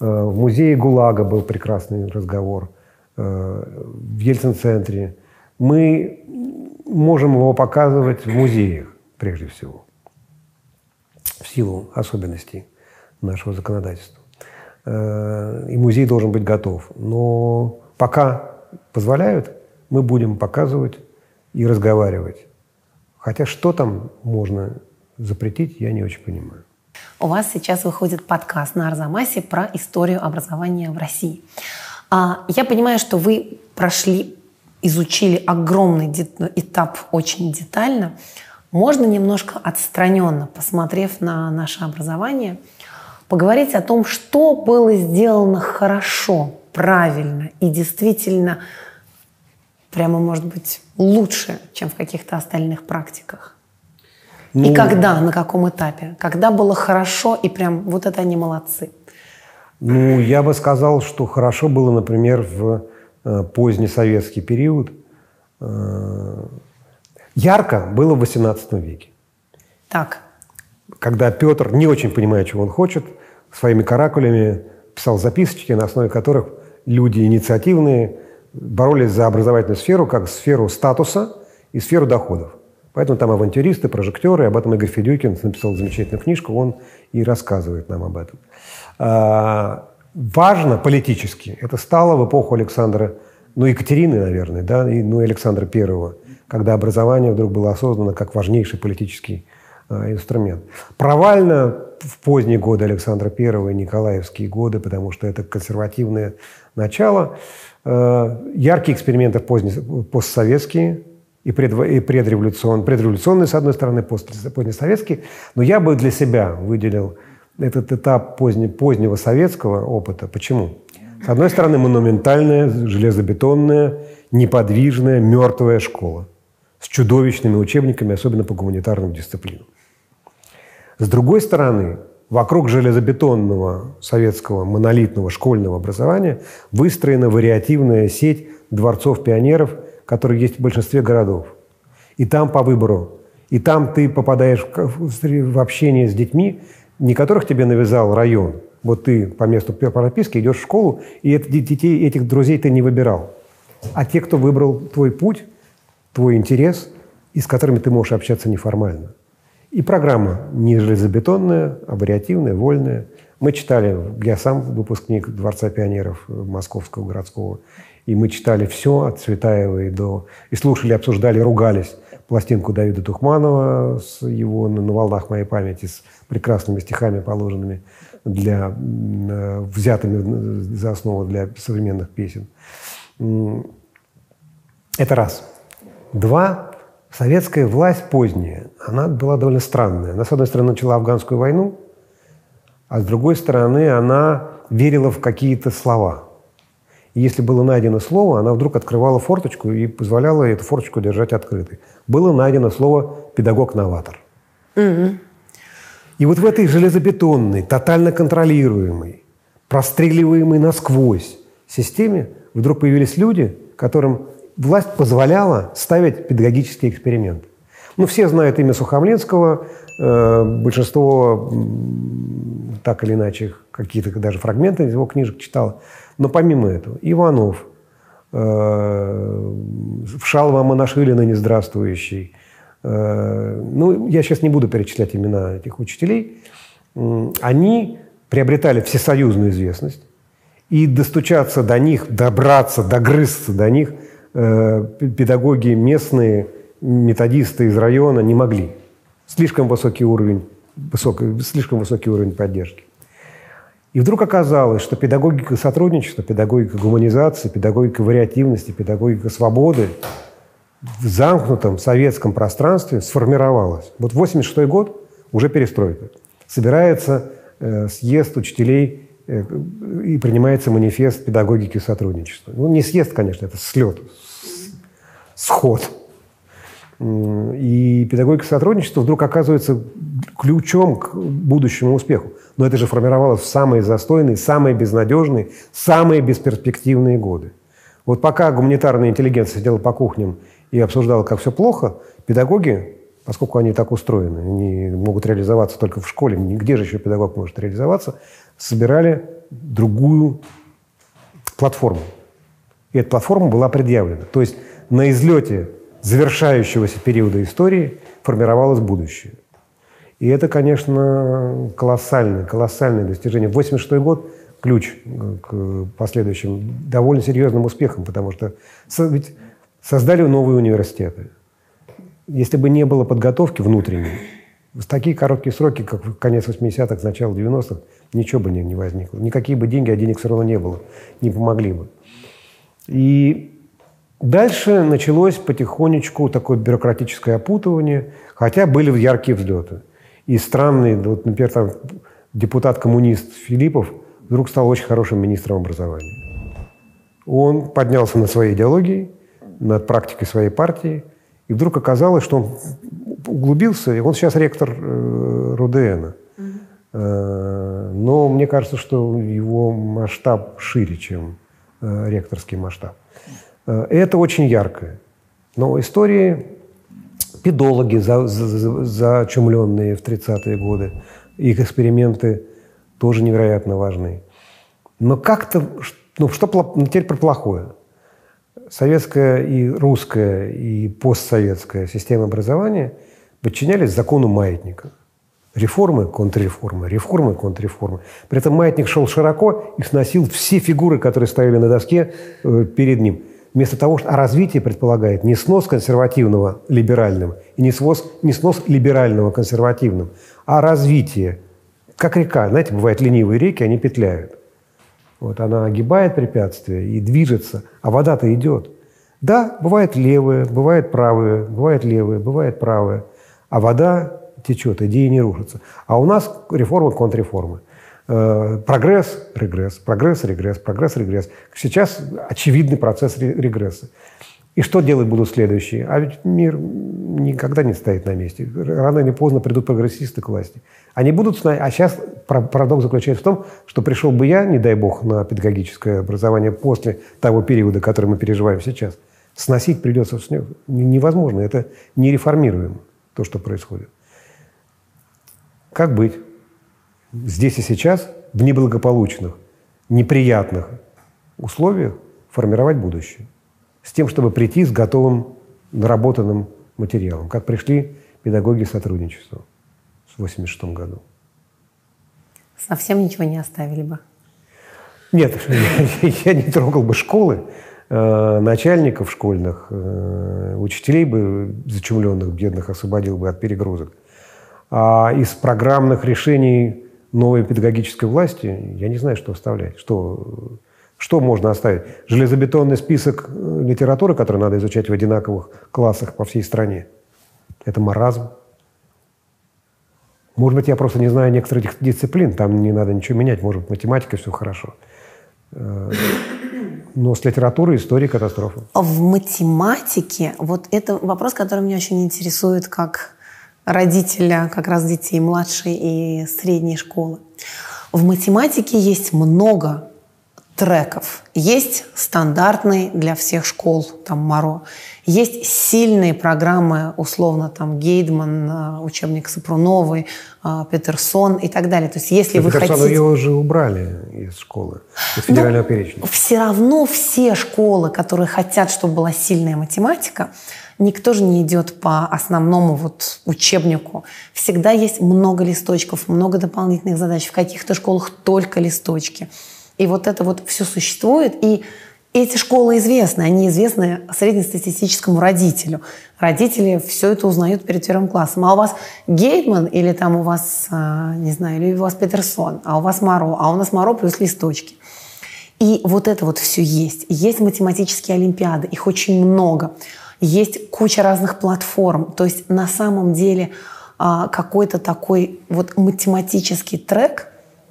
Э, в музее ГУЛАГа был прекрасный разговор, э, в Ельцин-центре. Мы можем его показывать в музеях, прежде всего, в силу особенностей нашего законодательства. Э, и музей должен быть готов. Но пока позволяют, мы будем показывать и разговаривать. Хотя что там можно запретить, я не очень понимаю. У вас сейчас выходит подкаст на Арзамасе про историю образования в России. А, я понимаю, что вы прошли изучили огромный этап очень детально, можно немножко отстраненно, посмотрев на наше образование, поговорить о том, что было сделано хорошо, правильно и действительно прямо, может быть, лучше, чем в каких-то остальных практиках. Ну, и когда, на каком этапе? Когда было хорошо и прям вот это они молодцы? Ну, я бы сказал, что хорошо было, например, в Э, поздний советский период. Э, ярко было в XVIII веке. Так. Когда Петр, не очень понимая, чего он хочет, своими каракулями писал записочки, на основе которых люди инициативные боролись за образовательную сферу как сферу статуса и сферу доходов. Поэтому там авантюристы, прожектеры, об этом Игорь Федюкин написал замечательную книжку, он и рассказывает нам об этом. А, важно политически. Это стало в эпоху Александра, ну, Екатерины, наверное, да, и, ну, Александра Первого, когда образование вдруг было осознано как важнейший политический э, инструмент. Провально в поздние годы Александра Первого и Николаевские годы, потому что это консервативное начало. Э, яркие эксперименты поздние, постсоветские, и, пред, и предреволюционные, предреволюционные, с одной стороны, пост, позднесоветские. Но я бы для себя выделил этот этап поздне, позднего советского опыта. Почему? С одной стороны, монументальная, железобетонная, неподвижная, мертвая школа с чудовищными учебниками, особенно по гуманитарным дисциплинам. С другой стороны, вокруг железобетонного советского монолитного школьного образования выстроена вариативная сеть дворцов-пионеров, которые есть в большинстве городов. И там по выбору. И там ты попадаешь в общение с детьми, не которых тебе навязал район. Вот ты по месту прописки идешь в школу, и детей, этих друзей ты не выбирал. А те, кто выбрал твой путь, твой интерес, и с которыми ты можешь общаться неформально. И программа не железобетонная, а вариативная, вольная. Мы читали, я сам выпускник Дворца пионеров Московского городского, и мы читали все от Цветаева и до... И слушали, обсуждали, ругались пластинку Давида Тухманова с его «На волнах моей памяти» с прекрасными стихами, положенными для, э, взятыми за основу для современных песен. Это раз. Два. Советская власть поздняя, она была довольно странная. Она, с одной стороны, начала афганскую войну, а с другой стороны, она верила в какие-то слова. И если было найдено слово, она вдруг открывала форточку и позволяла эту форточку держать открытой. Было найдено слово «педагог-новатор». Угу. И вот в этой железобетонной, тотально контролируемой, простреливаемой насквозь системе вдруг появились люди, которым власть позволяла ставить педагогический эксперимент. Ну, все знают имя Сухомлинского, э, большинство так или иначе какие-то даже фрагменты из его книжек читал. Но помимо этого, Иванов, э, Шалва Монашвили, ныне здравствующий. Э, ну, я сейчас не буду перечислять имена этих учителей. Они приобретали всесоюзную известность, и достучаться до них, добраться, догрызться до них э, педагоги местные, методисты из района не могли. Слишком высокий уровень, высокий, слишком высокий уровень поддержки. И вдруг оказалось, что педагогика сотрудничества, педагогика гуманизации, педагогика вариативности, педагогика свободы в замкнутом советском пространстве сформировалась. Вот 86 год уже перестройка. Собирается э, съезд учителей э, и принимается манифест педагогики сотрудничества. Ну, не съезд, конечно, это слет, сход. И педагогика сотрудничества вдруг оказывается ключом к будущему успеху. Но это же формировалось в самые застойные, самые безнадежные, самые бесперспективные годы. Вот пока гуманитарная интеллигенция сидела по кухням и обсуждала, как все плохо, педагоги, поскольку они так устроены, они могут реализоваться только в школе, нигде же еще педагог может реализоваться, собирали другую платформу. И эта платформа была предъявлена. То есть на излете завершающегося периода истории формировалось будущее. И это, конечно, колоссальное, колоссальное достижение. 86 год – ключ к последующим довольно серьезным успехам, потому что ведь создали новые университеты. Если бы не было подготовки внутренней, в такие короткие сроки, как конец 80-х, начало 90-х, ничего бы не, не возникло. Никакие бы деньги, а денег все равно не было, не помогли бы. И Дальше началось потихонечку такое бюрократическое опутывание, хотя были яркие взлеты. И странный, вот, например, там депутат-коммунист Филиппов вдруг стал очень хорошим министром образования. Он поднялся над своей идеологией, над практикой своей партии, и вдруг оказалось, что он углубился, и он сейчас ректор э, РУДН. Э, но мне кажется, что его масштаб шире, чем э, ректорский масштаб. Э, это очень яркое. Но истории педологи, за, за, зачумленные в 30-е годы, их эксперименты тоже невероятно важны. Но как-то, ну что ну, теперь про плохое? Советская и русская и постсоветская система образования подчинялись закону маятника. Реформы, контрреформы, реформы, контрреформы. При этом маятник шел широко и сносил все фигуры, которые стояли на доске э, перед ним – Вместо того, что а развитие предполагает не снос консервативного либеральным и не снос, не снос либерального консервативным, а развитие. Как река. Знаете, бывают ленивые реки, они петляют. Вот она огибает препятствия и движется, а вода-то идет. Да, бывает левые, бывает правые, бывает левые, бывает правые, а вода течет, идеи не рушатся. А у нас реформа контрреформы. Э, прогресс, регресс, прогресс, регресс, прогресс, регресс. Сейчас очевидный процесс регресса. И что делать будут следующие? А ведь мир никогда не стоит на месте. Рано или поздно придут прогрессисты к власти. Они будут... А сейчас парадокс заключается в том, что пришел бы я, не дай бог, на педагогическое образование после того периода, который мы переживаем сейчас. Сносить придется. Невозможно. Это нереформируемо, то, что происходит. Как быть? Здесь и сейчас, в неблагополучных, неприятных условиях формировать будущее. С тем, чтобы прийти с готовым, наработанным материалом, как пришли педагоги сотрудничества в 1986 году. Совсем ничего не оставили бы? Нет, я не трогал бы школы, э, начальников школьных, э, учителей бы зачумленных, бедных, освободил бы от перегрузок. А из программных решений новой педагогической власти, я не знаю, что оставлять. Что, что можно оставить? Железобетонный список э, литературы, который надо изучать в одинаковых классах по всей стране. Это маразм. Может быть, я просто не знаю некоторых дисциплин, там не надо ничего менять, может быть, математика все хорошо. Э, но с литературой истории катастрофа. В математике, вот это вопрос, который меня очень интересует как родителя как раз детей младшей и средней школы. В математике есть много треков. Есть стандартный для всех школ, там Моро. Есть сильные программы, условно, там Гейдман, э, учебник Сапруновой, э, Петерсон и так далее. То есть если Но вы Петерсона хотите... его уже убрали из школы, из федерального Ну, перечня. Все равно все школы, которые хотят, чтобы была сильная математика, никто же не идет по основному вот учебнику. Всегда есть много листочков, много дополнительных задач. В каких-то школах только листочки. И вот это вот все существует. И эти школы известны. Они известны среднестатистическому родителю. Родители все это узнают перед первым классом. А у вас Гейтман или там у вас, а, не знаю, или у вас Петерсон, а у вас Моро, а у нас Моро плюс листочки. И вот это вот все есть. Есть математические олимпиады, их очень много. Есть куча разных платформ. То есть на самом деле а, какой-то такой вот математический трек,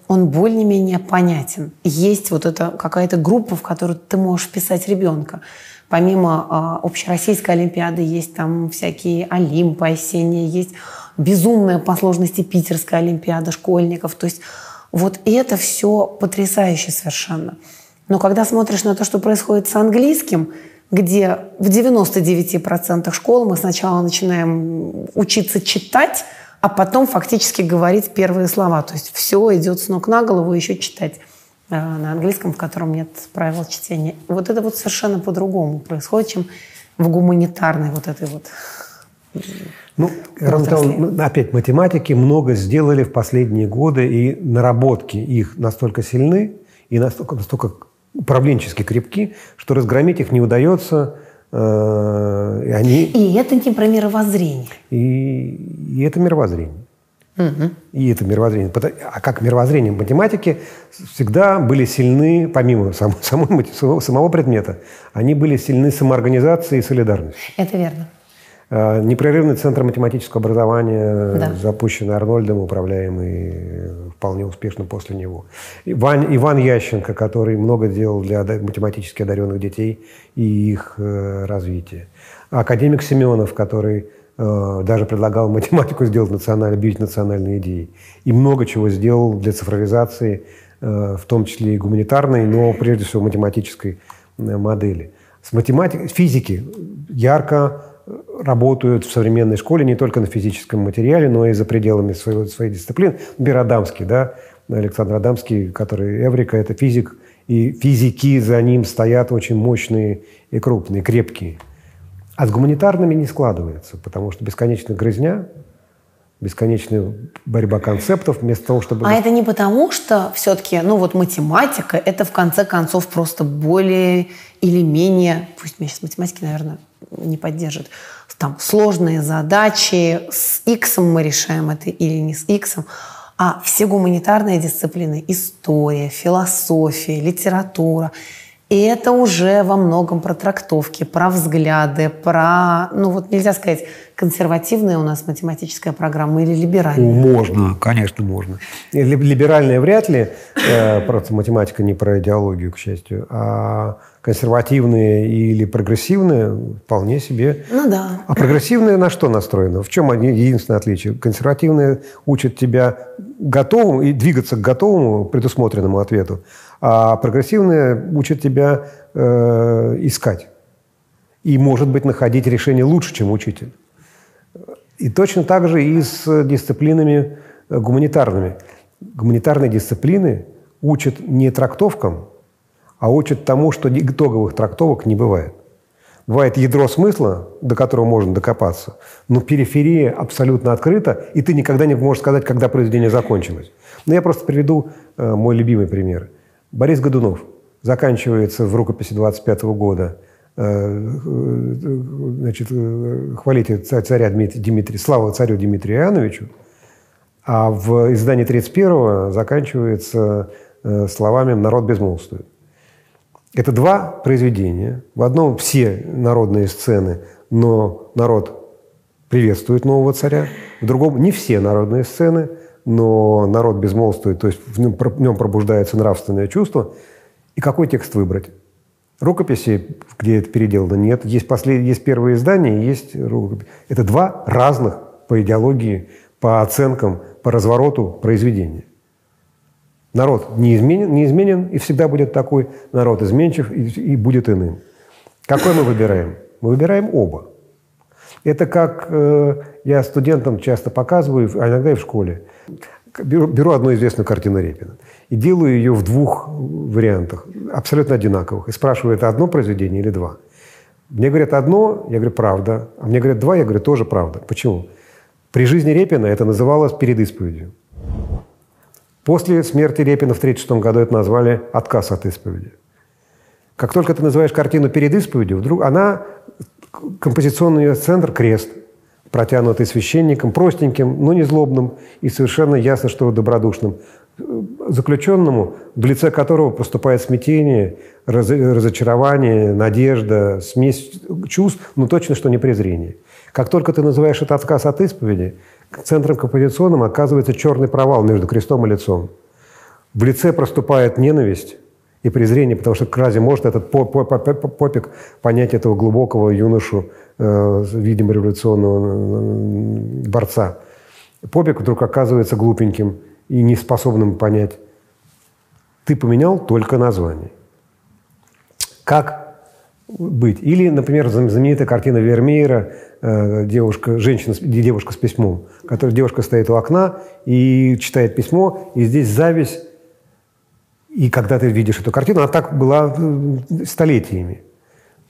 он более-менее понятен. Есть вот эта какая-то группа, в которую ты можешь вписать ребенка. Помимо а, общероссийской олимпиады есть там всякие олимпы осенние, есть безумная по сложности питерская олимпиада школьников. То есть вот это все потрясающе совершенно. Но когда смотришь на то, что происходит с английским, где в 99% школ мы сначала начинаем учиться читать, а потом фактически говорить первые слова. То есть все идет с ног на голову, еще читать э, на английском, в котором нет правил чтения. Вот это вот совершенно по-другому происходит, чем в гуманитарной вот этой вот Ну, отрасли. ну, опять, математики много сделали в последние годы, и наработки их настолько сильны и настолько, настолько управленчески крепки, что разгромить их не удается. э, И, они, И это не про мировоззрение. и, и это мировоззрение. И это мировоззрение. А как мировоззрение математики всегда были сильны, помимо сам- самой, мати- самого- самого предмета, они были сильны самоорганизацией и солидарностью. Это верно. Э, Непрерывный центр математического образования, Да. запущенный Арнольдом, управляемый э, вполне успешно после него. Иван, Иван Ященко, который много делал для математически одаренных детей и их э, развития. Академик Семенов, который э, даже предлагал математику сделать национальной, объявить национальной идеей. И много чего сделал для цифровизации, э, в том числе и гуманитарной, но прежде всего математической э, модели. С математикой, физики ярко работают в современной школе не только на физическом материале, но и за пределами своего, своей дисциплины. Например, Адамский, да, Александр Адамский, который Эврика, это физик, и физики за ним стоят очень мощные и крупные, крепкие. А с гуманитарными не складывается, потому что бесконечная грызня, бесконечная борьба концептов, вместо того, чтобы... А это не потому, что все-таки, ну вот математика, это в конце концов просто более или менее, пусть меня сейчас математики, наверное, не поддержит, там сложные задачи, с X мы решаем это или не с X, а все гуманитарные дисциплины, история, философия, литература, и это уже во многом про трактовки, про взгляды, про, ну вот нельзя сказать, консервативная у нас математическая программа или либеральная. Можно, конечно, можно. Либеральная вряд ли, э, просто математика не про идеологию, к счастью, а консервативные или прогрессивные вполне себе. Ну да. А прогрессивные на что настроены? В чем они единственное отличие? Консервативные учат тебя готовому и двигаться к готовому предусмотренному ответу, а прогрессивные учат тебя э, искать и, может быть, находить решение лучше, чем учитель. И точно так же и с дисциплинами э, гуманитарными. Гуманитарные дисциплины учат не трактовкам, а учат тому, что итоговых трактовок не бывает. Бывает ядро смысла, до которого можно докопаться, но периферия абсолютно открыта, и ты никогда не можешь сказать, когда произведение закончилось. Но я просто приведу э, мой любимый пример. Борис Годунов заканчивается в рукописи 25 года э, э, значит, э, хвалите ца- царя Дмитрия, Дмитрия, слава царю Дмитрию Иоанновичу, а в издании 31-го заканчивается э, словами «народ безмолвствует». Это два произведения. В одном все народные сцены, но народ приветствует нового царя. В другом не все народные сцены, но народ безмолвствует, то есть в нем, пробуждается нравственное чувство. И какой текст выбрать? Рукописи, где это переделано, нет. Есть, послед... есть первые издания, есть рукописи. Это два разных по идеологии, по оценкам, по развороту произведения. Народ неизменен, неизменен и всегда будет такой. Народ изменчив и, и будет иным. Какой мы выбираем? Мы выбираем оба. Это как э, я студентам часто показываю, а иногда и в школе. Беру, беру одну известную картину Репина и делаю ее в двух вариантах, абсолютно одинаковых. И спрашиваю, это одно произведение или два? Мне говорят одно, я говорю, правда. А мне говорят два, я говорю, тоже правда. Почему? При жизни Репина это называлось перед исповедью. После смерти Репина в 1936 году это назвали отказ от исповеди. Как только ты называешь картину перед исповедью, вдруг она, композиционный ее центр – крест, протянутый священником, простеньким, но не злобным и совершенно ясно, что добродушным заключенному, в лице которого поступает смятение, разочарование, надежда, смесь чувств, но точно, что не презрение. Как только ты называешь это отказ от исповеди, центром композиционным оказывается черный провал между крестом и лицом. В лице проступает ненависть и презрение, потому что разве может этот попик понять этого глубокого юношу, э, видимо, революционного борца? Попик вдруг оказывается глупеньким – и неспособным понять. Ты поменял только название. Как быть? Или, например, знаменитая картина Вермеера э, девушка, женщина, девушка с письмом, которая девушка стоит у окна и читает письмо, и здесь зависть. И когда ты видишь эту картину, она так была э, столетиями.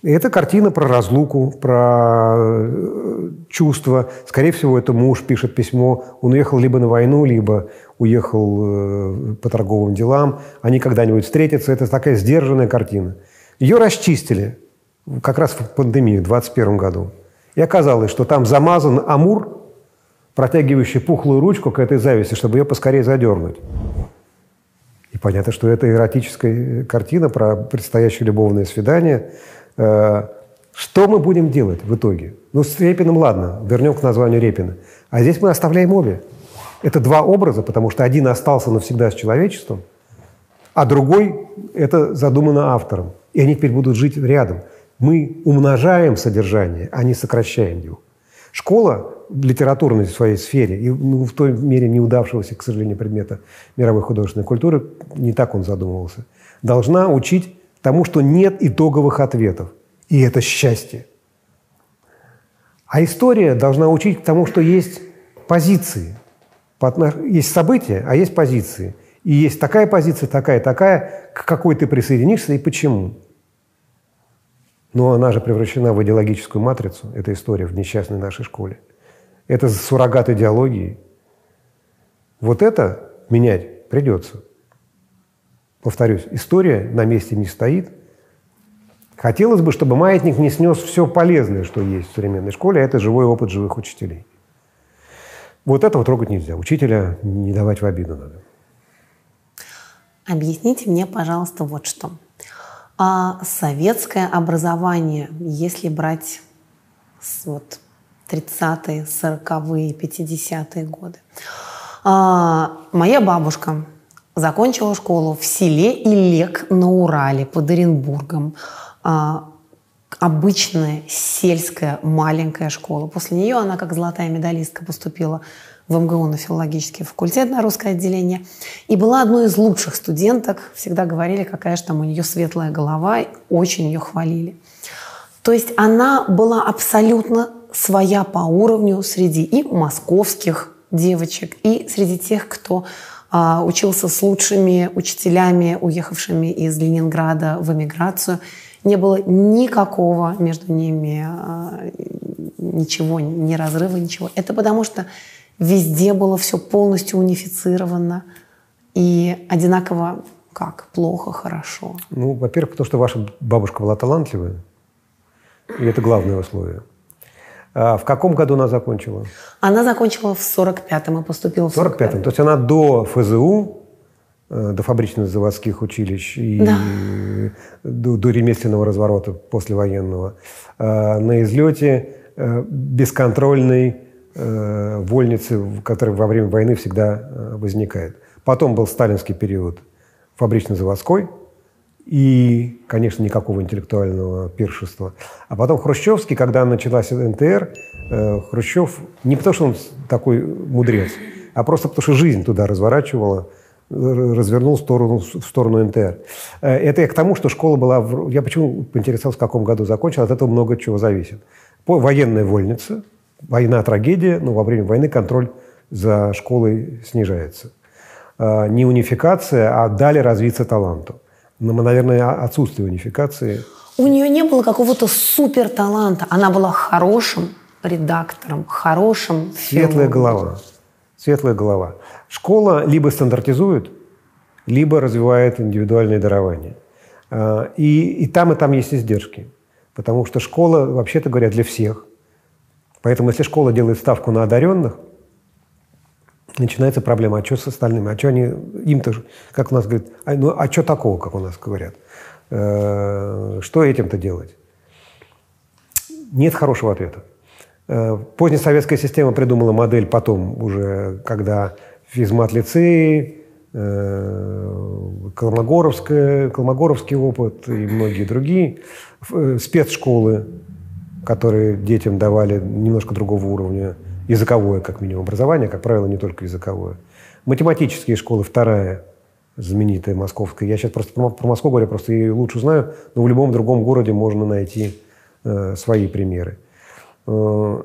Это картина про разлуку, про э, чувства. Скорее всего, это муж пишет письмо. Он уехал либо на войну, либо уехал по торговым делам. Они когда-нибудь встретятся. Это такая сдержанная картина. Ее расчистили как раз в пандемию в 2021 году. И оказалось, что там замазан Амур, протягивающий пухлую ручку к этой зависти, чтобы ее поскорее задернуть. И понятно, что это эротическая картина про предстоящее любовное свидание – Э, что мы будем делать в итоге? Ну, с Репиным ладно, вернем к названию Репина. А здесь мы оставляем обе. Это два образа, потому что один остался навсегда с человечеством, а другой – это задумано автором. И они теперь будут жить рядом. Мы умножаем содержание, а не сокращаем его. Школа в литературной своей сфере, и ну, в той мере неудавшегося, к сожалению, предмета мировой художественной культуры, не так он задумывался, должна учить тому, что нет итоговых ответов. И это счастье. А история должна учить тому, что есть позиции. Есть события, а есть позиции. И есть такая позиция, такая, такая, к какой ты присоединишься и почему. Но она же превращена в идеологическую матрицу, эта история в несчастной нашей школе. Это суррогат идеологии. Вот это менять придется. Повторюсь, история на месте не стоит. Хотелось бы, чтобы маятник не снес все полезное, что есть в современной школе, а это живой опыт живых учителей. Вот этого трогать нельзя. Учителя не давать в обиду надо. Объясните мне, пожалуйста, вот что. А советское образование, если брать вот 30-е, 40-е, 50-е годы. А, моя бабушка Закончила школу в селе Илек на Урале под Оренбургом. А, обычная сельская маленькая школа. После нее она, как золотая медалистка, поступила в МГУ на филологический факультет на русское отделение. И была одной из лучших студенток. Всегда говорили, какая же там у нее светлая голова. И очень ее хвалили. То есть она была абсолютно своя по уровню среди и московских девочек, и среди тех, кто а, учился с лучшими учителями, уехавшими из Ленинграда в эмиграцию. Не было никакого между ними а, ничего, ни разрыва, ничего. Это потому что везде было все полностью унифицировано и одинаково как? Плохо, хорошо. Ну, во-первых, потому что ваша бабушка была талантливая, и это главное условие. А в каком году она закончила? Она закончила в 45-м и поступила в 45-м. 45 То есть она до ФЗУ, э, до фабричных заводских училищ и да. до, до ремесленного разворота послевоенного, э, на излете э, вольницы, которая во время войны всегда возникает. Потом был сталинский период фабрично-заводской – и, конечно, никакого интеллектуального пиршества. А потом Хрущевский, когда началась НТР, э, Хрущев, не потому что он такой мудрец, а просто потому что жизнь туда разворачивала развернул в сторону, в сторону НТР. Э, это я к тому, что школа была... В... Я почему поинтересовался, в каком году закончил, от этого много чего зависит. По военная вольница, война трагедия, но во время войны контроль за школой снижается. Э, не унификация, а дали развиться таланту. Но, наверное, отсутствие унификации. У нее не было какого-то супер таланта. Она была хорошим редактором, хорошим Светлая голова. Светлая голова. Школа либо стандартизует, либо развивает индивидуальное дарование. А, и, и там, и там есть издержки. Потому что школа, вообще-то говоря, для всех. Поэтому если школа делает ставку на одаренных, начинается проблема, а что с остальными? А что они, им-то, как у нас говорят, а, ну, а что такого, как у нас говорят? Э, что этим-то делать? Нет хорошего ответа. Э, позднесоветская система придумала модель потом, уже когда физмат-лицеи, э, Колмогоровская, Колмогоровский опыт и многие другие, э, спецшколы, которые детям давали немножко другого уровня, языковое, как минимум, образование, как правило, не только языковое. Математические школы, вторая знаменитая московская. Я сейчас просто про, Москву говорю, просто ее лучше знаю, но в любом другом городе можно найти э, свои примеры. Э,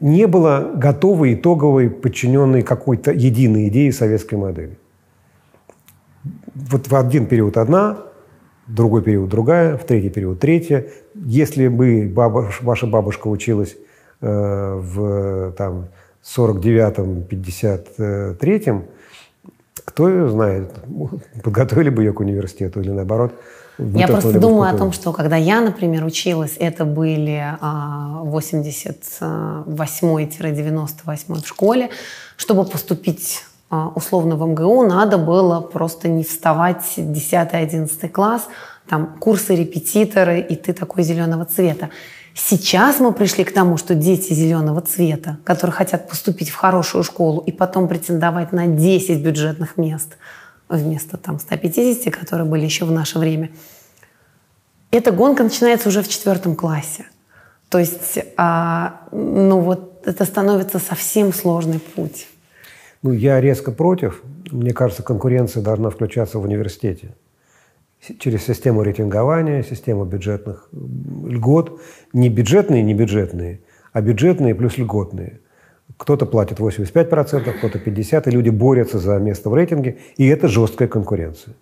не было готовой, итоговой, подчиненной какой-то единой идеи советской модели. Вот в один период одна, другой период другая, в третий период третья. Если бы бабуш, ваша бабушка училась э, в там, 49-м, 53-м, кто ее знает, подготовили бы ее к университету или наоборот – я просто думаю о том, что когда я, например, училась, это были 88-98 а, в школе. Чтобы поступить а, условно в МГУ, надо было просто не вставать 10-11 класс, там курсы, репетиторы, и ты такой зеленого цвета. Сейчас мы пришли к тому, что дети зеленого цвета, которые хотят поступить в хорошую школу и потом претендовать на 10 бюджетных мест – вместо там 150, которые были еще в наше время. Эта гонка начинается уже в четвертом классе. То есть, а, ну вот это становится совсем сложный путь. Ну, я резко против. Мне кажется, конкуренция должна включаться в университете. Через систему рейтингования, систему бюджетных льгот. Не бюджетные, не бюджетные, а бюджетные плюс льготные. Кто-то платит 85%, кто-то 50%, и люди борются за место в рейтинге, и это жесткая конкуренция.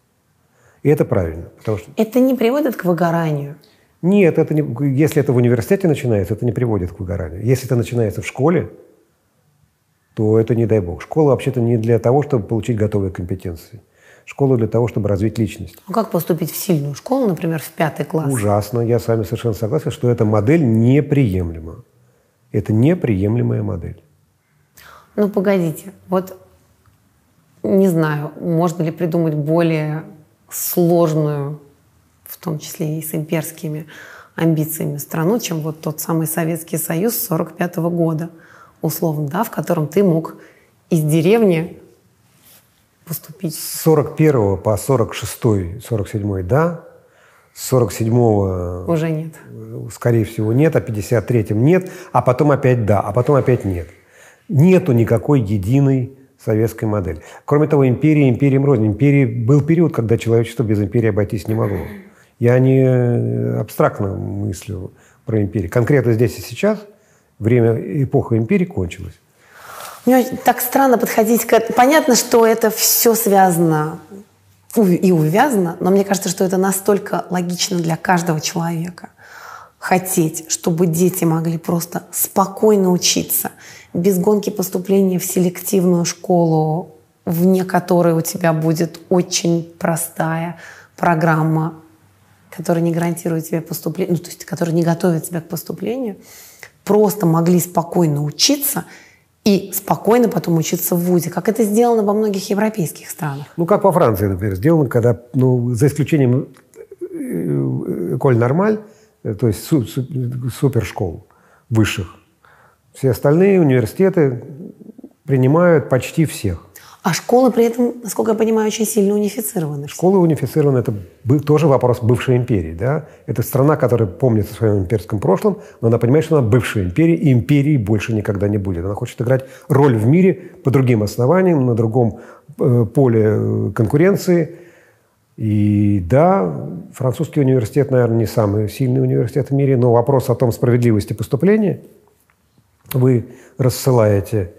И это правильно. Потому что... Это не приводит к выгоранию? Нет, это не, если это в университете начинается, это не приводит к выгоранию. Если это начинается в школе, то это не дай бог. Школа вообще-то не для того, чтобы получить готовые компетенции. Школа для того, чтобы развить личность. Ну как поступить в сильную школу, например, в пятый класс? Ужасно. Я с вами совершенно согласен, что эта модель неприемлема. Это неприемлемая модель. Ну, погодите, вот не знаю, можно ли придумать более сложную, в том числе и с имперскими амбициями страну, чем вот тот самый Советский Союз 45 -го года, условно, да, в котором ты мог из деревни поступить. С 41 по 46 47 да, с 47 уже нет. Скорее всего нет, а 53-м нет, а потом опять да, а потом опять нет. Нету никакой единой советской модели. Кроме того, империя империям рознь. Империи был период, когда человечество без империи обойтись не могло. Я не э, абстрактно мыслю про империю. Конкретно здесь и сейчас время, эпоха империи кончилась. Мне так странно подходить к этому. Понятно, что это все связано и увязано, но мне кажется, что это настолько логично для каждого человека. Хотеть, чтобы дети могли просто спокойно учиться – без гонки поступления в селективную школу, вне которой у тебя будет очень простая программа, которая не гарантирует тебе поступление, ну, то есть которая не готовит тебя к поступлению, просто могли спокойно учиться и спокойно потом учиться в ВУЗе, как это сделано во многих европейских странах. Ну, как во Франции, например, сделано, когда, ну, за исключением э, Коль Нормаль, э, то есть супершкол высших, все остальные университеты принимают почти всех. А школы при этом, насколько я понимаю, очень сильно унифицированы. Школы унифицированы, это тоже вопрос бывшей империи. Да? Это страна, которая помнит о своем имперском прошлом, но она понимает, что она бывшая империя, и империи больше никогда не будет. Она хочет играть роль в мире по другим основаниям, на другом э, поле э, конкуренции. И да, французский университет, наверное, не самый сильный университет в мире, но вопрос о том справедливости поступления вы рассылаете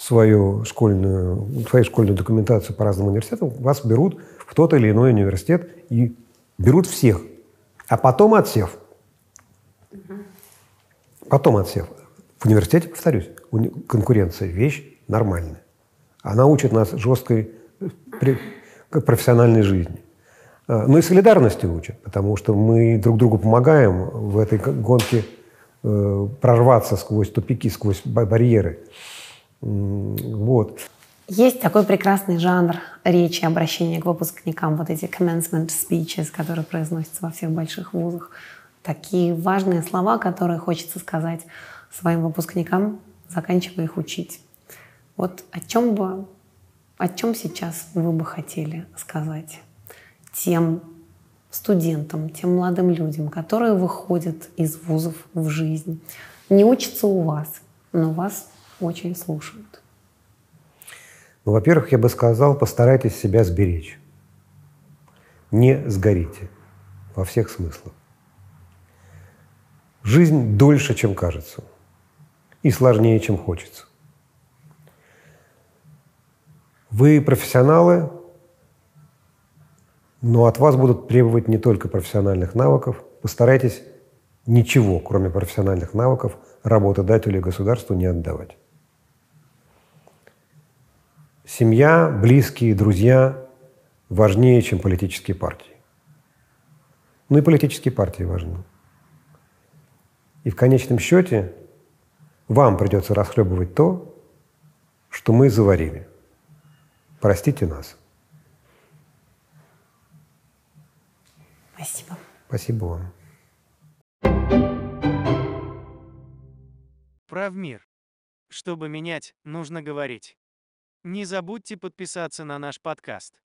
свою школьную, свою школьную документацию по разным университетам, вас берут в тот или иной университет и берут всех. А потом отсев. Потом отсев. В университете, повторюсь, конкуренция – вещь нормальная. Она учит нас жесткой профессиональной жизни. А, Ну и солидарности учат, потому что мы друг другу помогаем в этой гонке э, прорваться сквозь тупики, сквозь ба- барьеры. Вот. Есть такой прекрасный жанр речи, обращения к выпускникам, вот эти commencement speeches, которые произносятся во всех больших вузах. Такие важные слова, которые хочется сказать своим выпускникам, заканчивая их учить. Вот о чем бы, о чем сейчас вы бы хотели сказать тем студентам, тем молодым людям, которые выходят из вузов в жизнь, не учатся у вас, но вас очень слушают. Ну, во-первых, я бы сказал, постарайтесь себя сберечь. Не сгорите во всех смыслах. Жизнь дольше, чем кажется, и сложнее, чем хочется. Вы профессионалы, но от вас будут требовать не только профессиональных навыков. Постарайтесь ничего, кроме профессиональных навыков, работодателю и государству не отдавать. Семья, близкие, друзья важнее, чем политические партии. Ну и политические партии важны. И в конечном счете вам придется расхлебывать то, что мы заварили. Простите нас. Спасибо. Спасибо вам. Прав мир. Чтобы менять, нужно говорить. Не забудьте подписаться на наш подкаст.